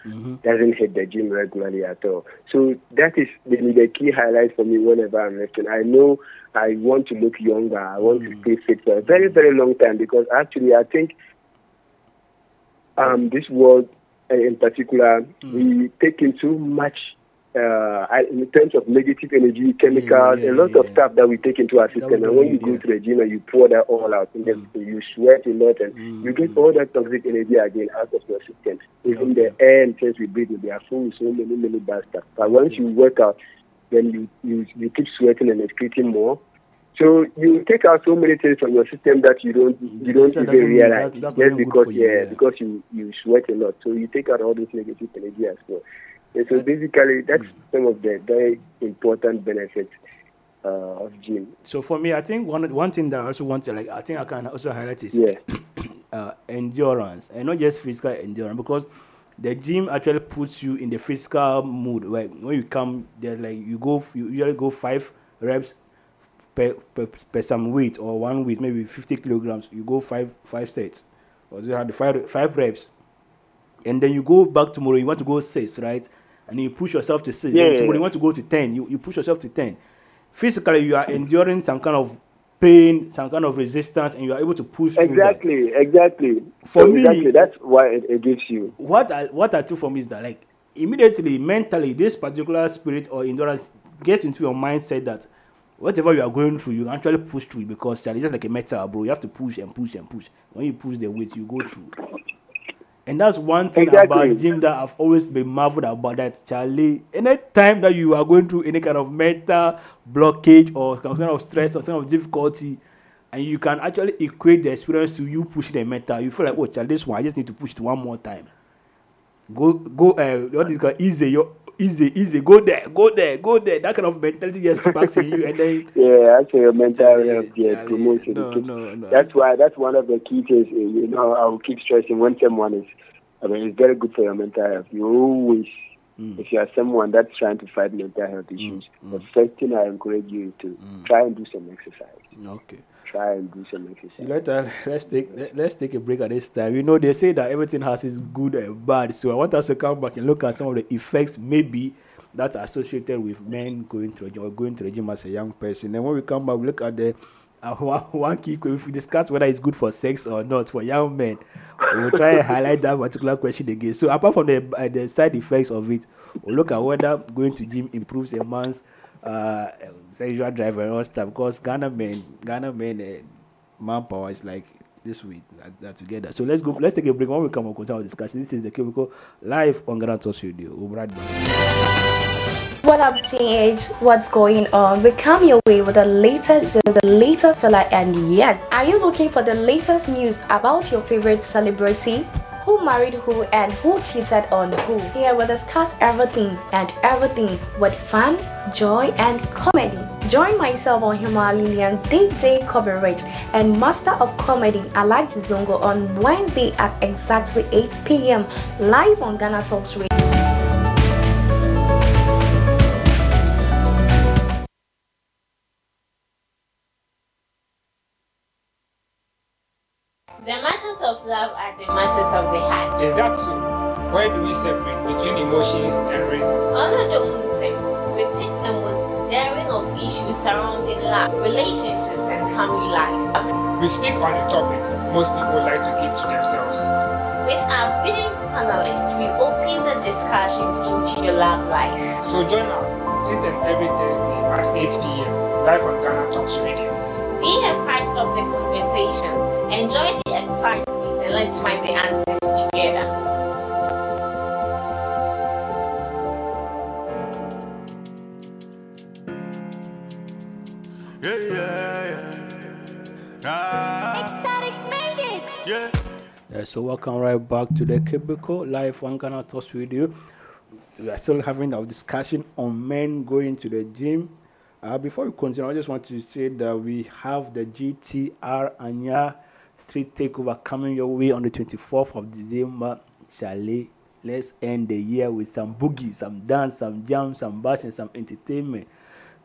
doesn't hit the gym regularly at all. So that is the, the key highlight for me whenever I'm lifting. I know I want to look younger. I want to stay fit for a very very long time because actually I think um, this world uh, in particular we take in too much uh, in terms of negative energy, chemicals, a lot of stuff that we take into our system. And when you go to the gym and you pour that all out, and then you sweat a lot, and you get all that toxic energy again out of your system. Even the air and things we breathe, they are full with so many, many bad stuff. But once you work out, then you, you, you keep sweating and excreting more. So you take out so many things from your system that you don't you don't even realize that's- that's just because you, yeah, yeah. because you you sweat a lot. So you take out all this negative energy as well. And so basically, that's Mm. some of the very important benefits uh, of gym. So for me, I think one one thing that I also want to like, I think I can also highlight is Yeah. uh, endurance and not just physical endurance because the gym actually puts you in the physical mood. Like when you come there, like you go, you usually go five reps per, per, per some weight or one weight, maybe fifty kilograms. You go five five sets, or you the five five reps, and then you go back tomorrow. You want to go six, right? And you push yourself to six. Yeah, then tomorrow yeah. you want to go to ten. You you push yourself to ten. Physically, you are enduring some kind of pain, some kind of resistance, and you are able to push. Exactly, exactly. For So me- exactly, that's why it, it gives you. what I what I took from is that like immediately mentally this particular spirit or endurance gets into your mindset that whatever you are going through you can actually push through because it's just like a metal bro. You have to push and push and push. When you push the weight you go through. And that's one thing Exactly. about gym that I've always been marveled about that Charlie any time that you are going through any kind of mental blockage or some kind of stress or some kind of difficulty and you can actually equate the experience to you pushing the metal you feel like oh Charlie this one I just need to push it one more time. Go go uh what is called? Easy yo easy easy go there go there go there that kind of mentality just sparks in you and then Yeah, actually, your mental health gets promoted. no, no, no. That's why that's one of the key things. uh, You know, I will keep stressing when someone is. I mean, it's very good for your mental health. You always, Mm. if you are someone that's trying to fight mental health issues, the first thing I encourage you is to Mm. try and do some exercise. okay Try and do some See, exercise. let us let's take let, let's take a break at this time. You know they say that everything has its good and bad. So I want us to come back and look at some of the effects maybe that's associated with men going to gym or going to the gym as a young person. And when we come back, we look at the uh, one, key question. We discuss whether it's good for sex or not for young men, we'll try and highlight that particular question again. So apart from the uh, the side effects of it, we'll look at whether going to gym improves a man's uh, sexual drive and all stuff. Because Ghana men, Ghana men, uh, manpower is like this week that, that together. So let's go. Let's take a break. When we come, we'll continue our discussion. This is the Cubicle live on Ghana Talks Radio. We'll be right back. What up, GH? What's going on? We come your way with the latest, the latest fella, and yes, are you looking for the latest news about your favorite celebrities? Who married who and who cheated on who? Here we'll discuss everything and everything with fun, joy, and comedy. Join myself on Himalayan DJ coverage and Master of Comedy Alaji Zongo on Wednesday at exactly 8 p.m. live on Ghana Talks Radio. Love are the matters of the heart. Is that so? Why do we separate between emotions and reason? Under the mountain, we pick the most daring of issues surrounding love, relationships, and family lives. We speak on the topic most people like to keep to themselves. With our brilliant panelists, we open the discussions into your love life. So join us this and every Thursday at 8 p.m. live on Ghana Talks Radio. Be a part of the conversation, enjoy the excitement, and let's find the answers together. Yeah, yeah, yeah. Ah, Ecstatic made it. yeah. Yeah, so welcome right back to the Cubicle live on Ghana Talks Radio. We are still having our discussion on men going to the gym. Uh, before we continue, I just want to say that we have the GTR Anya Street Takeover coming your way on the 24th of December. Charlie, let's end the year with some boogie, some dance, some jam, some bash, and some entertainment.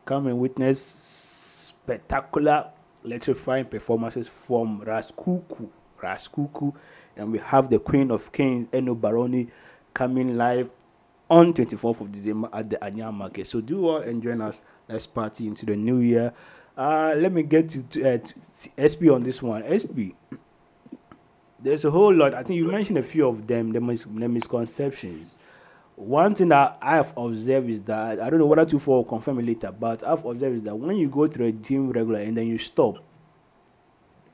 Come and witness spectacular, electrifying performances from Ras Kuuku. Raskuku. And we have the Queen of Kings, Eno Barony, coming live on 24th of December at the Anya Market. So do all and join us. Let's party into the new year. Uh, let me get to, to, uh, to SP on this one. SP, there's a whole lot. I think you mentioned a few of them, the, mis- the misconceptions. One thing that I have observed is that I don't know whether to for confirm it later, but I've observed is that when you go to a gym regular and then you stop,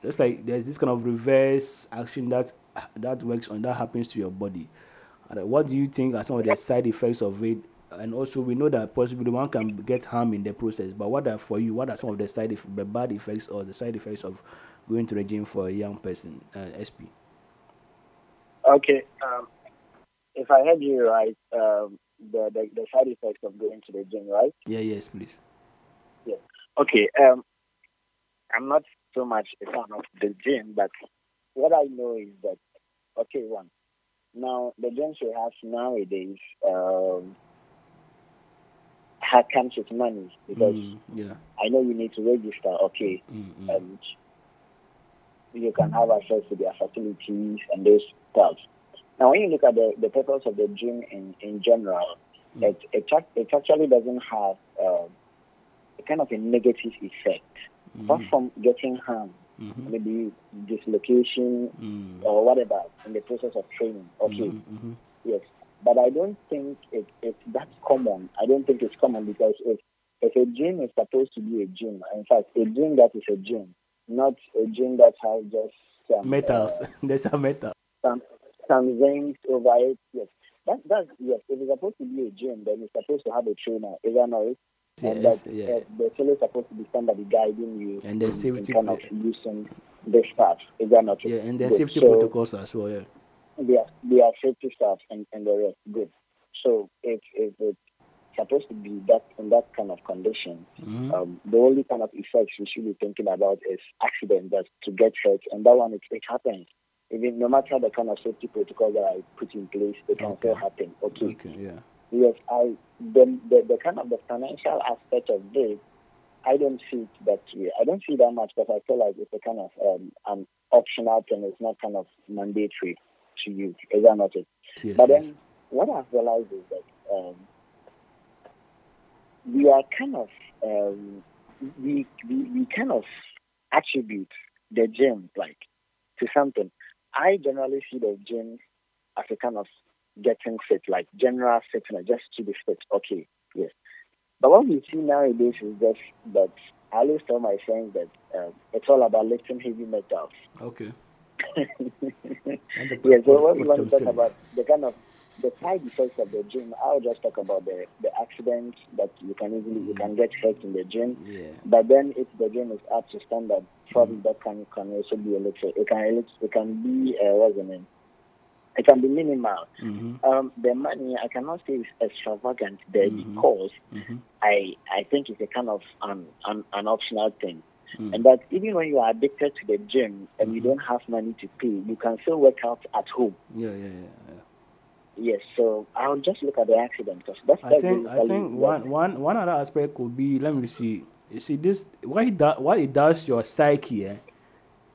just like there's this kind of reverse action that that works on that happens to your body. What do you think are some of the side effects of it? And also, we know that possibly one can get harm in the process. But what are for you? What are some of the side effects, the bad effects or the side effects of going to the gym for a young person? Uh, SP. Okay. Um, if I heard you right, um, the, the the side effects of going to the gym, right? Yeah. Yes, please. Yes. Okay. Um, I'm not so much a fan of the gym, but what I know is that okay, one, Now, the gyms we have nowadays um, comes with money because Mm, yeah. I know you need to register, okay, mm, mm, mm, and you can have access to their facilities and those stuff. Now, when you look at the, the purpose of the gym in, in general, mm. it, it, it actually doesn't have um, a kind of a negative effect. Apart from getting harm, mm-hmm. maybe dislocation or whatever in the process of training, okay, mm-hmm, mm-hmm. yes. But I don't think it, it that's common. I don't think it's common because if if a gym is supposed to be a gym, in fact, a gym that is a gym, not a gym that has just some, Metals. uh, There's a metal. some some veins over it. Yes, that that's yes. If it's supposed to be a gym, then it's supposed to have a trainer. Is that not it? And Yes, that, yeah. uh, there's always supposed to be somebody guiding you And the safety in kind of using this. Is that not? Yeah, and Good. safety So, protocols as well. Yeah. They are, they are safety staff and, and the rest. Good. So if, if it's supposed to be that in that kind of condition, Mm-hmm. um, the only kind of effects we should be thinking about is accident, that to get hurt, and that one it, it happens. Even no matter the kind of safety protocol that I put in place, it can still happen. Okay. Okay. Yeah. Yes, I the, the the kind of the financial aspect of this, I don't see it that way. I don't see that much but I feel like it's a kind of um, an optional thing. It's not kind of mandatory to you. Is that not it? Yes, but yes. then what I've realized is that um, we are kind of um, we, we we kind of attribute the gym like to something. I generally see the gym as a kind of getting fit, like general fitness, just to be fit. Okay, yes. But what we see nowadays is just that I always tell my friends that um, it's all about lifting heavy metals. Okay. Yeah, so what we want to talk about the kind of the side effects of the gym, I'll just talk about the, the accidents that you can easily you can get hurt in the gym. Yeah. But then if the gym is up to standard, probably that can can also be a little it can it can be uh, what's the name? It can be minimal. Mm-hmm. Um, the money I cannot say is extravagant there because I I think it's a kind of an an, an optional thing. And that even when you are addicted to the gym and you don't have money to pay, you can still work out at home. Yeah, yeah, yeah. yeah. Yes, so I'll just look at the accident because that's I think I think one one one other aspect could be let me see. You see this why it does what it does your psyche. Eh?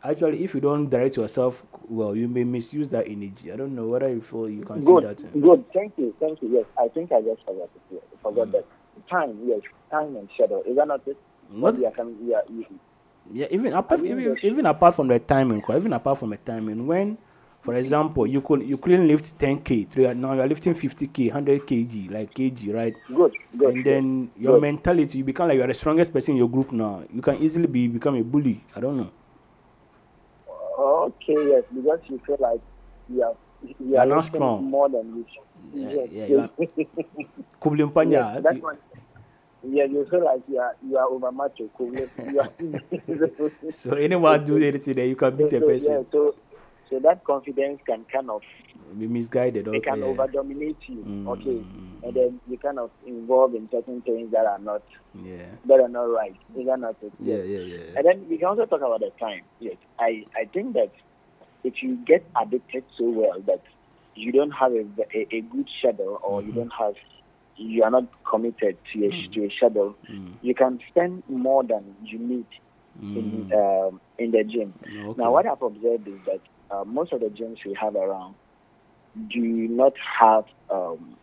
Actually, if you don't direct yourself well, you may misuse that energy. I don't know whether you feel you can see Good, that. eh? good. Thank you, thank you. Yes, I think I just forgot it. Yes, Mm. forgot that time. Yes, time and shadow. Is that not it? What- Maybe I can, yeah, you, Yeah, even apart even, even apart from the timing, even apart from the timing, when, for example, you could you couldn't lift 10k, three- now you're lifting 50k, 100 kg, like kg, right? good, good. and then your Good. mentality, you become like you're the strongest person in your group now. You can easily be become a bully. I don't know. Okay, yes, because you feel like you are you You are not strong. more than you. Yeah, yes, yeah, you yes. Kubli Mpanya, Yes, that you- one. Yeah, you feel like you are you are over macho. Cool. Are- so anyone do anything that you can beat a so, person, yeah, so so that confidence can kind of be misguided. it can over dominate you. Mm, Okay, and then you kind of involve in certain things that are not yeah, that are not right. Is that not it? yeah, yeah, yeah. And then we can also talk about the time. Yes, I, I think that if you get addicted so well that you don't have a, a, a good schedule or Mm-hmm. you don't have you are not committed to a, Mm. to a schedule, you can spend more than you need in um, in the gym. Mm. Okay. Now, what I've observed is that uh, most of the gyms we have around do not have um,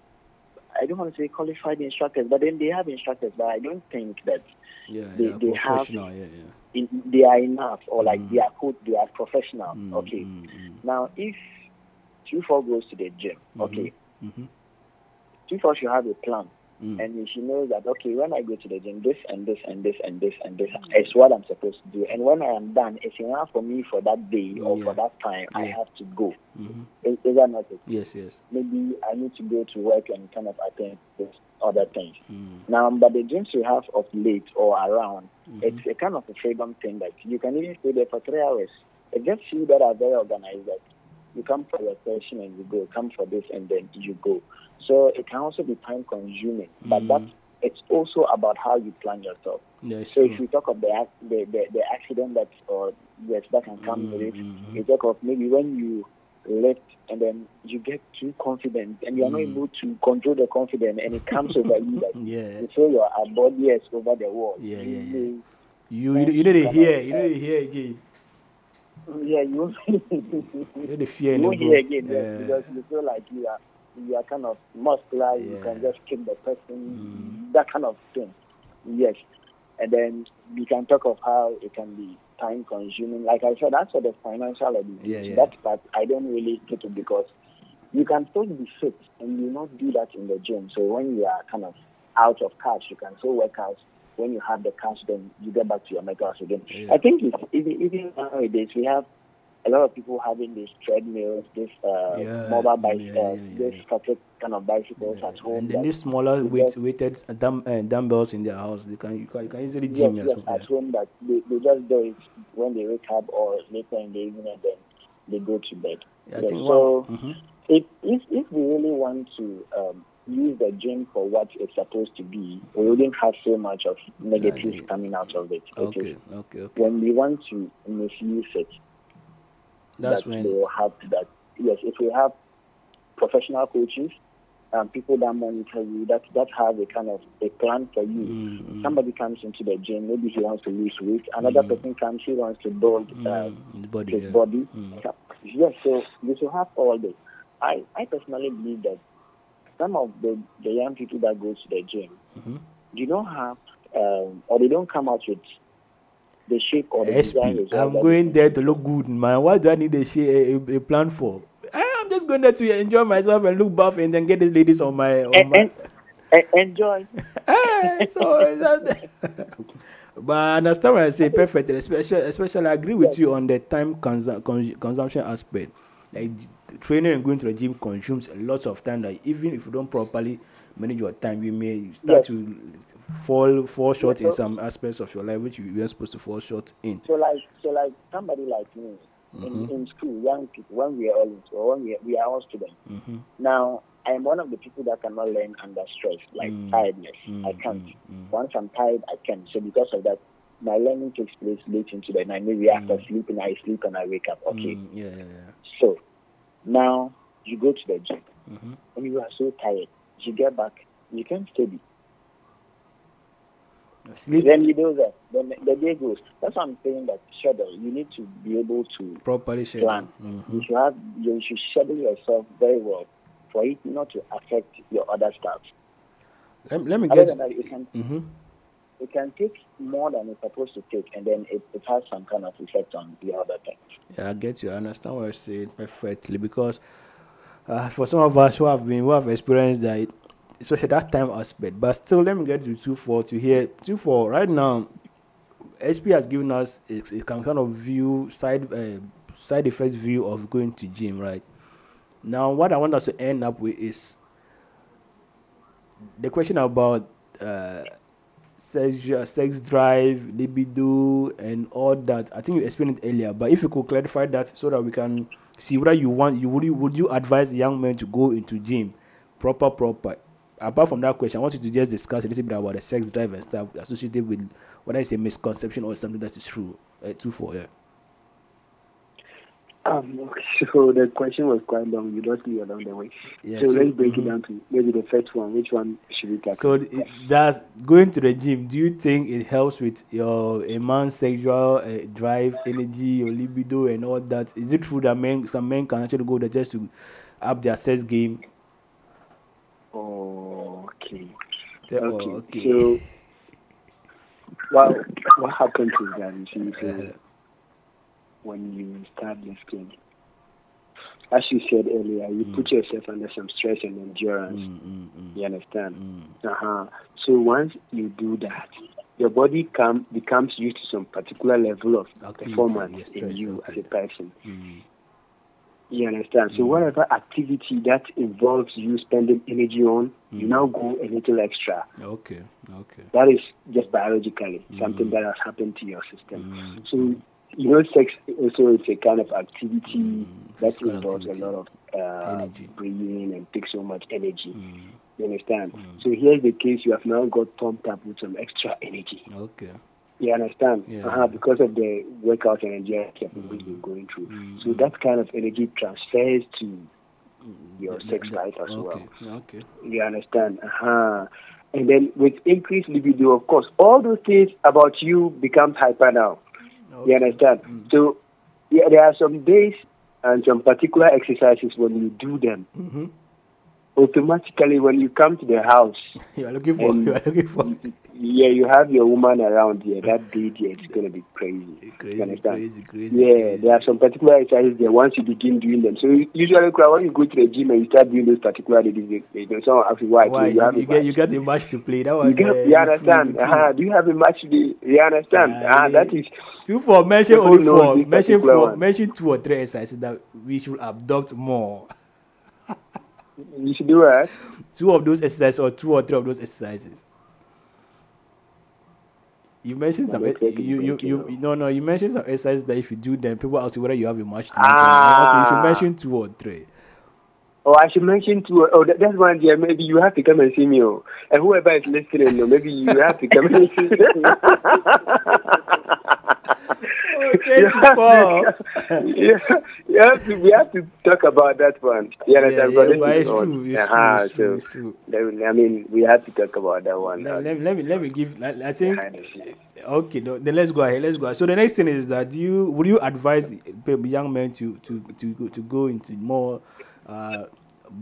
I don't want to say qualified instructors, but then they have instructors. But I don't think that yeah, they, yeah, they have. Yeah, yeah. in, they are enough or like Mm. they are good, they are professional. Mm, okay. mm, mm. Now, if two four goes to the gym, okay, Mhm. Four should have a plan, Mm. and she knows that okay, when I go to the gym, this and this and this and this and this is what I'm supposed to do, and when I am done, it's enough for me for that day or Yeah. for that time. I have to go. Mhm. Is, is that not it? Yes, yes. Maybe I need to go to work and kind of attend this other things. Mm. Now, but the gyms you have of late or around, Mm-hmm. it's a kind of a freedom thing that you can even stay there for three hours. It just you that are very organized that you come for your session and you go, come for this and then you go. So it can also be time consuming, but Mhm. that's it's also about how you plan yourself. Yeah, So true. if you talk of the the, the, the accident that or yes that can come with it, Mhm. you talk of maybe when you lift and then you get too confident and you're not Mm. able to control the confidence and it comes over you like Yeah. you feel your body is over the wall. Yeah, you yeah, yeah. You you, you know they hear you they hear again. Yeah, you You the fear you in the won't hear again Yeah. because you feel like you are you are kind of muscular, you can just kick the person, mm. that kind of thing. Yes. And then we can talk of how it can be time consuming. Like I said, that's for the financial education. Yeah, yeah. That part I don't really get it because you can still be fit and you not do that in the gym. So when you are kind of out of cash, you can still work out. When you have the cash, then you get back to your metals again. I think it's, even, even nowadays we have a lot of people having these treadmills, this uh, Yeah, mobile bicycles, this static kind of bicycles at home. And they need smaller weight, weighted dumb, uh, dumbbells in their house. They can you can, you can easily gym yes, as well. at home that they, they just do it when they wake up or later in the evening and then they go to bed. Yeah, I think so mhm. if, if if we really want to um, use the gym for what it's supposed to be, we wouldn't have so much of negatives coming out of it. It is Okay, okay, okay. When we want to misuse it, That's that when- we will have that. Yes, if we have professional coaches, um, people that monitor you, that that have a kind of a plan for you. Mm, Somebody comes into the gym, maybe he wants to lose weight. Another person comes, he wants to build uh, The body, his yeah. body. Yes, so you should have all this. I, I personally believe that some of the, the young people that go to the gym Mhm. do not have, um, or they don't come out with the shape or the design SP, result I'm going there to look good, man. What do I need a, sh- a, a, plan for? Eh, I'm just going there to enjoy myself and look buff and then get these ladies on my. On And- my and- en- enjoy. Eh, so that but I understand what I say perfectly. Especially, especially, I agree with you on the time consu- cons- consumption aspect. Like training and going to the gym consumes a lot of time. That even if you don't properly manage your time, you may start Yes. to fall fall short in so- some aspects of your life which you weren't supposed to fall short in. So like so like somebody like me in, mm-hmm. in school, young people, when we are all in school, when we are, we are all students. Mm-hmm. Now I am one of the people that cannot learn under stress, like mm. tiredness. I mm, can't. Mm, Once I'm tired, I can. So because of that, my learning takes place late into the night. Maybe after sleeping, I sleep and I wake up. Okay. Mm, yeah, yeah, yeah. So now you go to the gym Mhm. and you are so tired. You get back, you can't study. Sleep Then you do that. Then the day goes. That's why I'm saying that schedule. You need to be able to properly scheduled. plan. Mhm. You should have. You should schedule yourself very well for it not to affect your other stuff. Let, let me Other get. that, it can hmm it can take more than it's supposed to take, and then it, it has some kind of effect on the other things. Yeah, I get you. I understand what you're saying perfectly because uh, for some of us who have been who have experienced that, especially that time aspect. But still, let me get to two four to hear two four right now. SP has given us a, a kind of view side uh, side effects view of going to gym. Right now, what I want us to end up with is the question about uh, sex, sex drive, libido, and all that. I think you explained it earlier, but if you could clarify that so that we can see whether you want, you would you, would you advise young men to go into gym, proper, proper. Apart from that question, I want you to just discuss a little bit about the sex drive and stuff associated with whether it's a misconception or something that is true. Uh, two four, yeah. Um, so the question was quite long. You lost me along the way. Yeah, so, so- let's break mhm. it down to maybe the first one. Which one should we tackle? So it, does going to the gym? Do you think it helps with your a man's sexual uh, drive, energy, your libido, and all that? Is it true that men some men can actually go there just to up their sex game? Oh, okay. Say, oh, okay. okay. So, what what happens is that you see, when you start lifting, as you said earlier, you Mm. put yourself under some stress and endurance. You understand? Uh-huh. So once you do that, your body come, becomes used to some particular level of Activity, performance yes, in you okay. as a person. Mm. You understand? So whatever activity that involves you spending energy on, you Mm. now go a little extra. Okay, okay. That is just biologically Mm. something that has happened to your system. So you know, sex also is a kind of activity that Mm. physical involves activity. a lot of uh, Energy. Mm. breathing and takes so much energy. You understand? So here's the case: you have now got pumped up with some extra energy. Okay. You understand? Yeah. Uh-huh, because of the workout and energy I've been going through. So that kind of energy transfers to your sex life as well. Okay. Okay. You understand? Uh-huh. And then with increased libido, of course, all those things about you becomes hyper now. You understand? So yeah, there are some days and some particular exercises when you do them, Mhm. automatically when you come to the house, You are looking for. You are looking for. Yeah, you have your woman around here. That day, there, it's gonna be crazy. Crazy, you crazy, crazy, Yeah, crazy. there are some particular exercises there. Once you begin doing them, so usually when you go to the gym and you start doing those particular they, they, they someone asks you why. Why you, you, you get you get a match to play? That one. You, get, uh, you you understand? Uh-huh. Do you have a match today? You understand? Uh yeah. That is Two for mention only know four. Mention four. one. Mention two or three exercises that we should adopt more. you should do it. Two of those exercises or two or three of those exercises. You mentioned some. You, you, you, you no, no. You mentioned some exercises that if you do them, people ask you whether you have a match. Ah. You should mention two or three. Oh, I should mention too. Oh, that, that's one day. Maybe you have to come and see me. Oh. And whoever is listening, oh, maybe you have to come and see me. Oh, yeah, to, we have to talk about that one. Yeah, yeah, this but it's true, it's uh-huh, true, it's true, it's true. then, I mean, we have to talk about that one. Let, let, let me let me give. I, I think behind the scenes. okay. No, then let's go ahead. Let's go. Ahead. So the next thing is that do you would you advise young men to to to go, to go into more uh,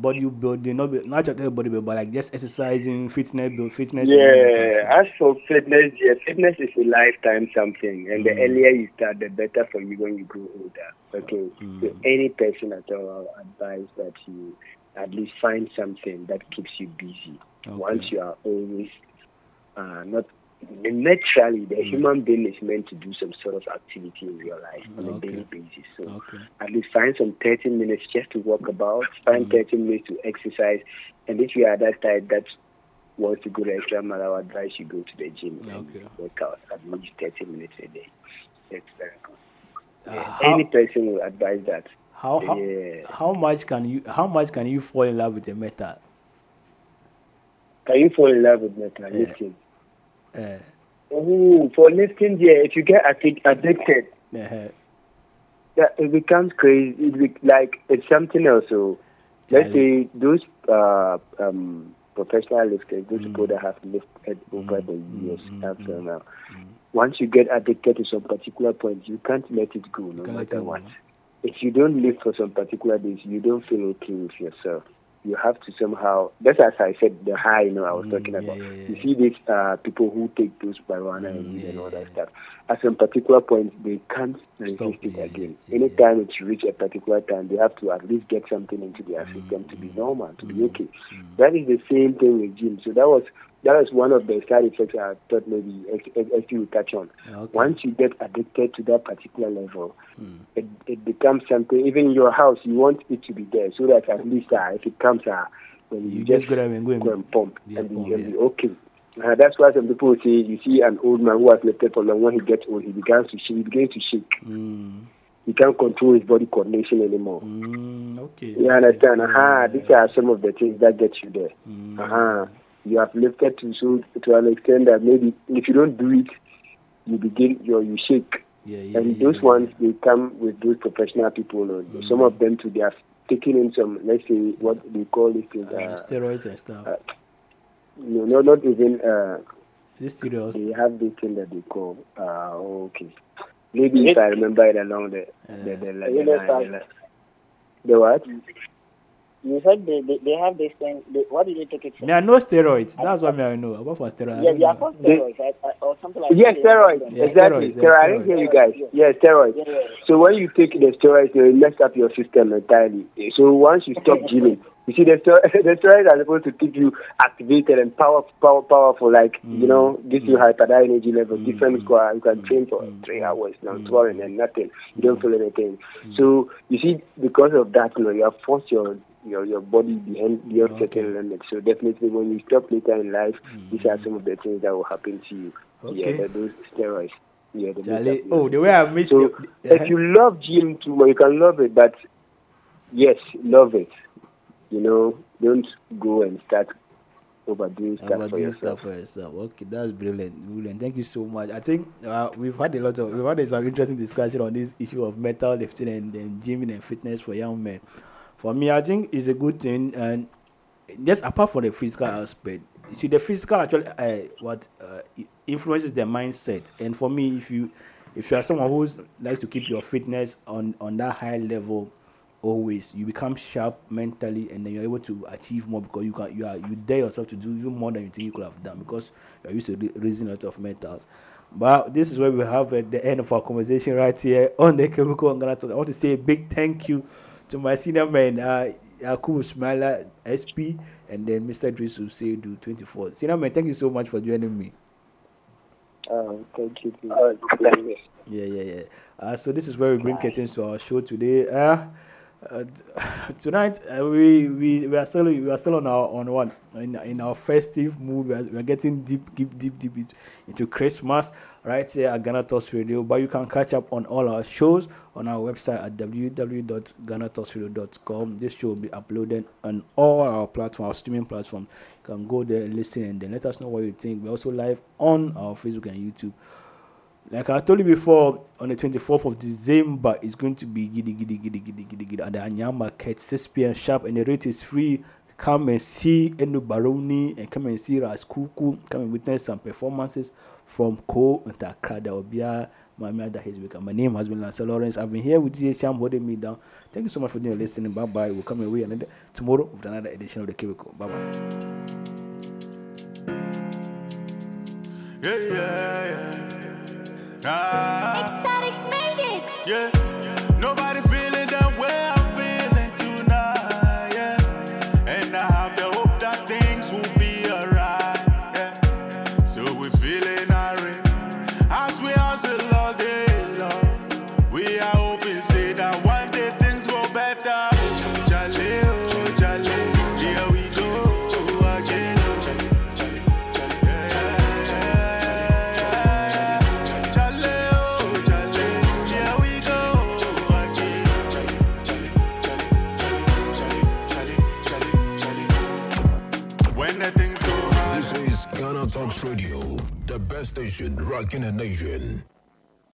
bodybuilding, not be- not just bodybuilding, but like just exercising, fitness, build fitness. and all that kind of Yeah, as for fitness, yeah, fitness is a lifetime something, and the Mm. earlier you start, the better for you when you grow older. Okay, Mm. so any person at all, I'll advise that you at least find something that keeps you busy. Okay. Once you are always uh, not naturally, the human being is meant to do some sort of activity in your life on a daily basis. So Okay. at least find some 30 minutes just to walk about, find Mm. 30 minutes to exercise. And if you are that type that wants to go the extra mile, I would advise you go to the gym Okay. and work out at least 30 minutes a day. That's very good. Uh, Yeah, how, Any person will advise that. how, how, Yeah. how much can you how much can you fall in love with a metal? Can you fall in love with metal Yeah. Uh, Oh, for lifting, yeah, if you get addic- addicted, uh, that it becomes crazy. It be, like it's something else. So let's Charlie. say those uh, um, professional lifters, those Mm. people that have lifted over the years after now. Once you get addicted to some particular point, you can't let it go, no matter what. If you don't live for some particular days, you don't feel okay with yourself. You have to somehow. That's as I said, the high. You know, I was Mm, talking yeah, about. yeah, yeah, you see these uh, people who take those marijuana and Mm, and all that stuff. At some particular point, they can't resist it again. Anytime it's reached a particular time, they have to at least get something into their system to Mm, be normal, to be okay. That is the same thing with gym. So that was that was one of the side effects I thought maybe if you would touch on. Okay. Once you get addicted to that particular level, it, it becomes something. Even in your house, you want it to be there so that at least uh, if it comes, uh, when you, You just go there and go and- go and pump, Yeah, and pump, yeah. be okay. Uh, that's why some people say you see an old man who has lifted for long. When he gets old, he begins to shake. He begins to shake. mm, He can't control his body coordination anymore. mm, okay. You understand? Yeah, Aha, these are some of the things that get you there. Mm. Aha, you have lifted to so to an extent that maybe if you don't do it, you begin your you shake. Yeah, yeah, and yeah, those yeah. ones they come with those professional people. uh, Some of them too, they have taken in some let's say what they call it is Uh, uh, steroids and stuff. uh, no, no, not even uh, Is this steroids? they have this thing that they call uh, okay. Maybe if I remember it along the the, the, the, the, You know, line, the, the what? You said they, they, they have this thing. They, what did you take it for? Me, I know steroids. That's what I know. Apart from steroids. I Yeah, they are know. called They- steroids right? Or something like Yes, that. steroids. Yeah, exactly. steroids, yeah, Steroids. I didn't hear you guys. Yes, steroids. Yeah, yeah. So when you take the steroids, they mess up your system entirely. So once you stop gymming, you see the ster- the steroids are supposed to keep you activated and power, power, powerful. Like you mm. know, gives you mm. hyper energy level, mm. different squad. You can train for three hours now, twelve and nothing. You don't feel anything. So you see, because of that, you know, you have forced your your your body behind beyond certain limits. So definitely, when you stop later in life, these are some of the things that will happen to you. Yeah, Okay. the, those steroids. Yeah, the oh, the way I missed so it. if you love gym too much, you can love it, but yes, love it. You know, don't go and start overdoing stuff for overdo yourself. stuff for yourself. Okay, that's brilliant, brilliant. Thank you so much. I think uh, we've had a lot of we've had some interesting discussion on this issue of metal lifting and, and gymming and fitness for young men. For me, I think it's a good thing, and just apart from the physical aspect, you see the physical actually uh, what uh, influences the mindset. And for me, if you if you are someone who likes to keep your fitness on on that high level always you become sharp mentally and then you're able to achieve more because you can you are you dare yourself to do even more than you think you could have done because you're used to re- raising a lot of metals but this is where we have at the end of our conversation right here on the Ghana Talks. I want to say a big thank you to my senior man uh Yakubu Sumaila SP and then Mr. Drisu Seidu 24 senior man thank you so much for joining me Um, thank you. Yeah, yeah, yeah. Uh, so this is where we bring curtains to our show today. Uh, uh, tonight uh, we, we we are still we are still on our on one in, in our festive mood. We are, we are getting deep deep deep deep into Christmas right here at Ghana Talks Radio. But you can catch up on all our shows on our website at www.ghanatalksradio.com. This show will be uploaded on all our platforms, our streaming platforms. You can go there, and listen, and then let us know what you think. We're also live on our Facebook and YouTube. Like I told you before, on the 24th of December, it's going to be giddy, giddy, giddy, giddy, giddy, giddy at the Anyam Market, 6 p.m. sharp, and the rate is free. Come and see Eno Barony and come and see Ras Kuuku. Come and witness some performances from Co and Accra. There will be a Mami Ada Hezbeka. My name has been Lansah Lawrence. I've been here with DJ Sham holding me down. Thank you so much for doing listening. Bye bye. We'll come away another tomorrow with another edition of the Cubicle. Bye bye. Yeah, yeah, yeah. Nah. Ecstatic made it. Yeah. Nobody station rocking the nation.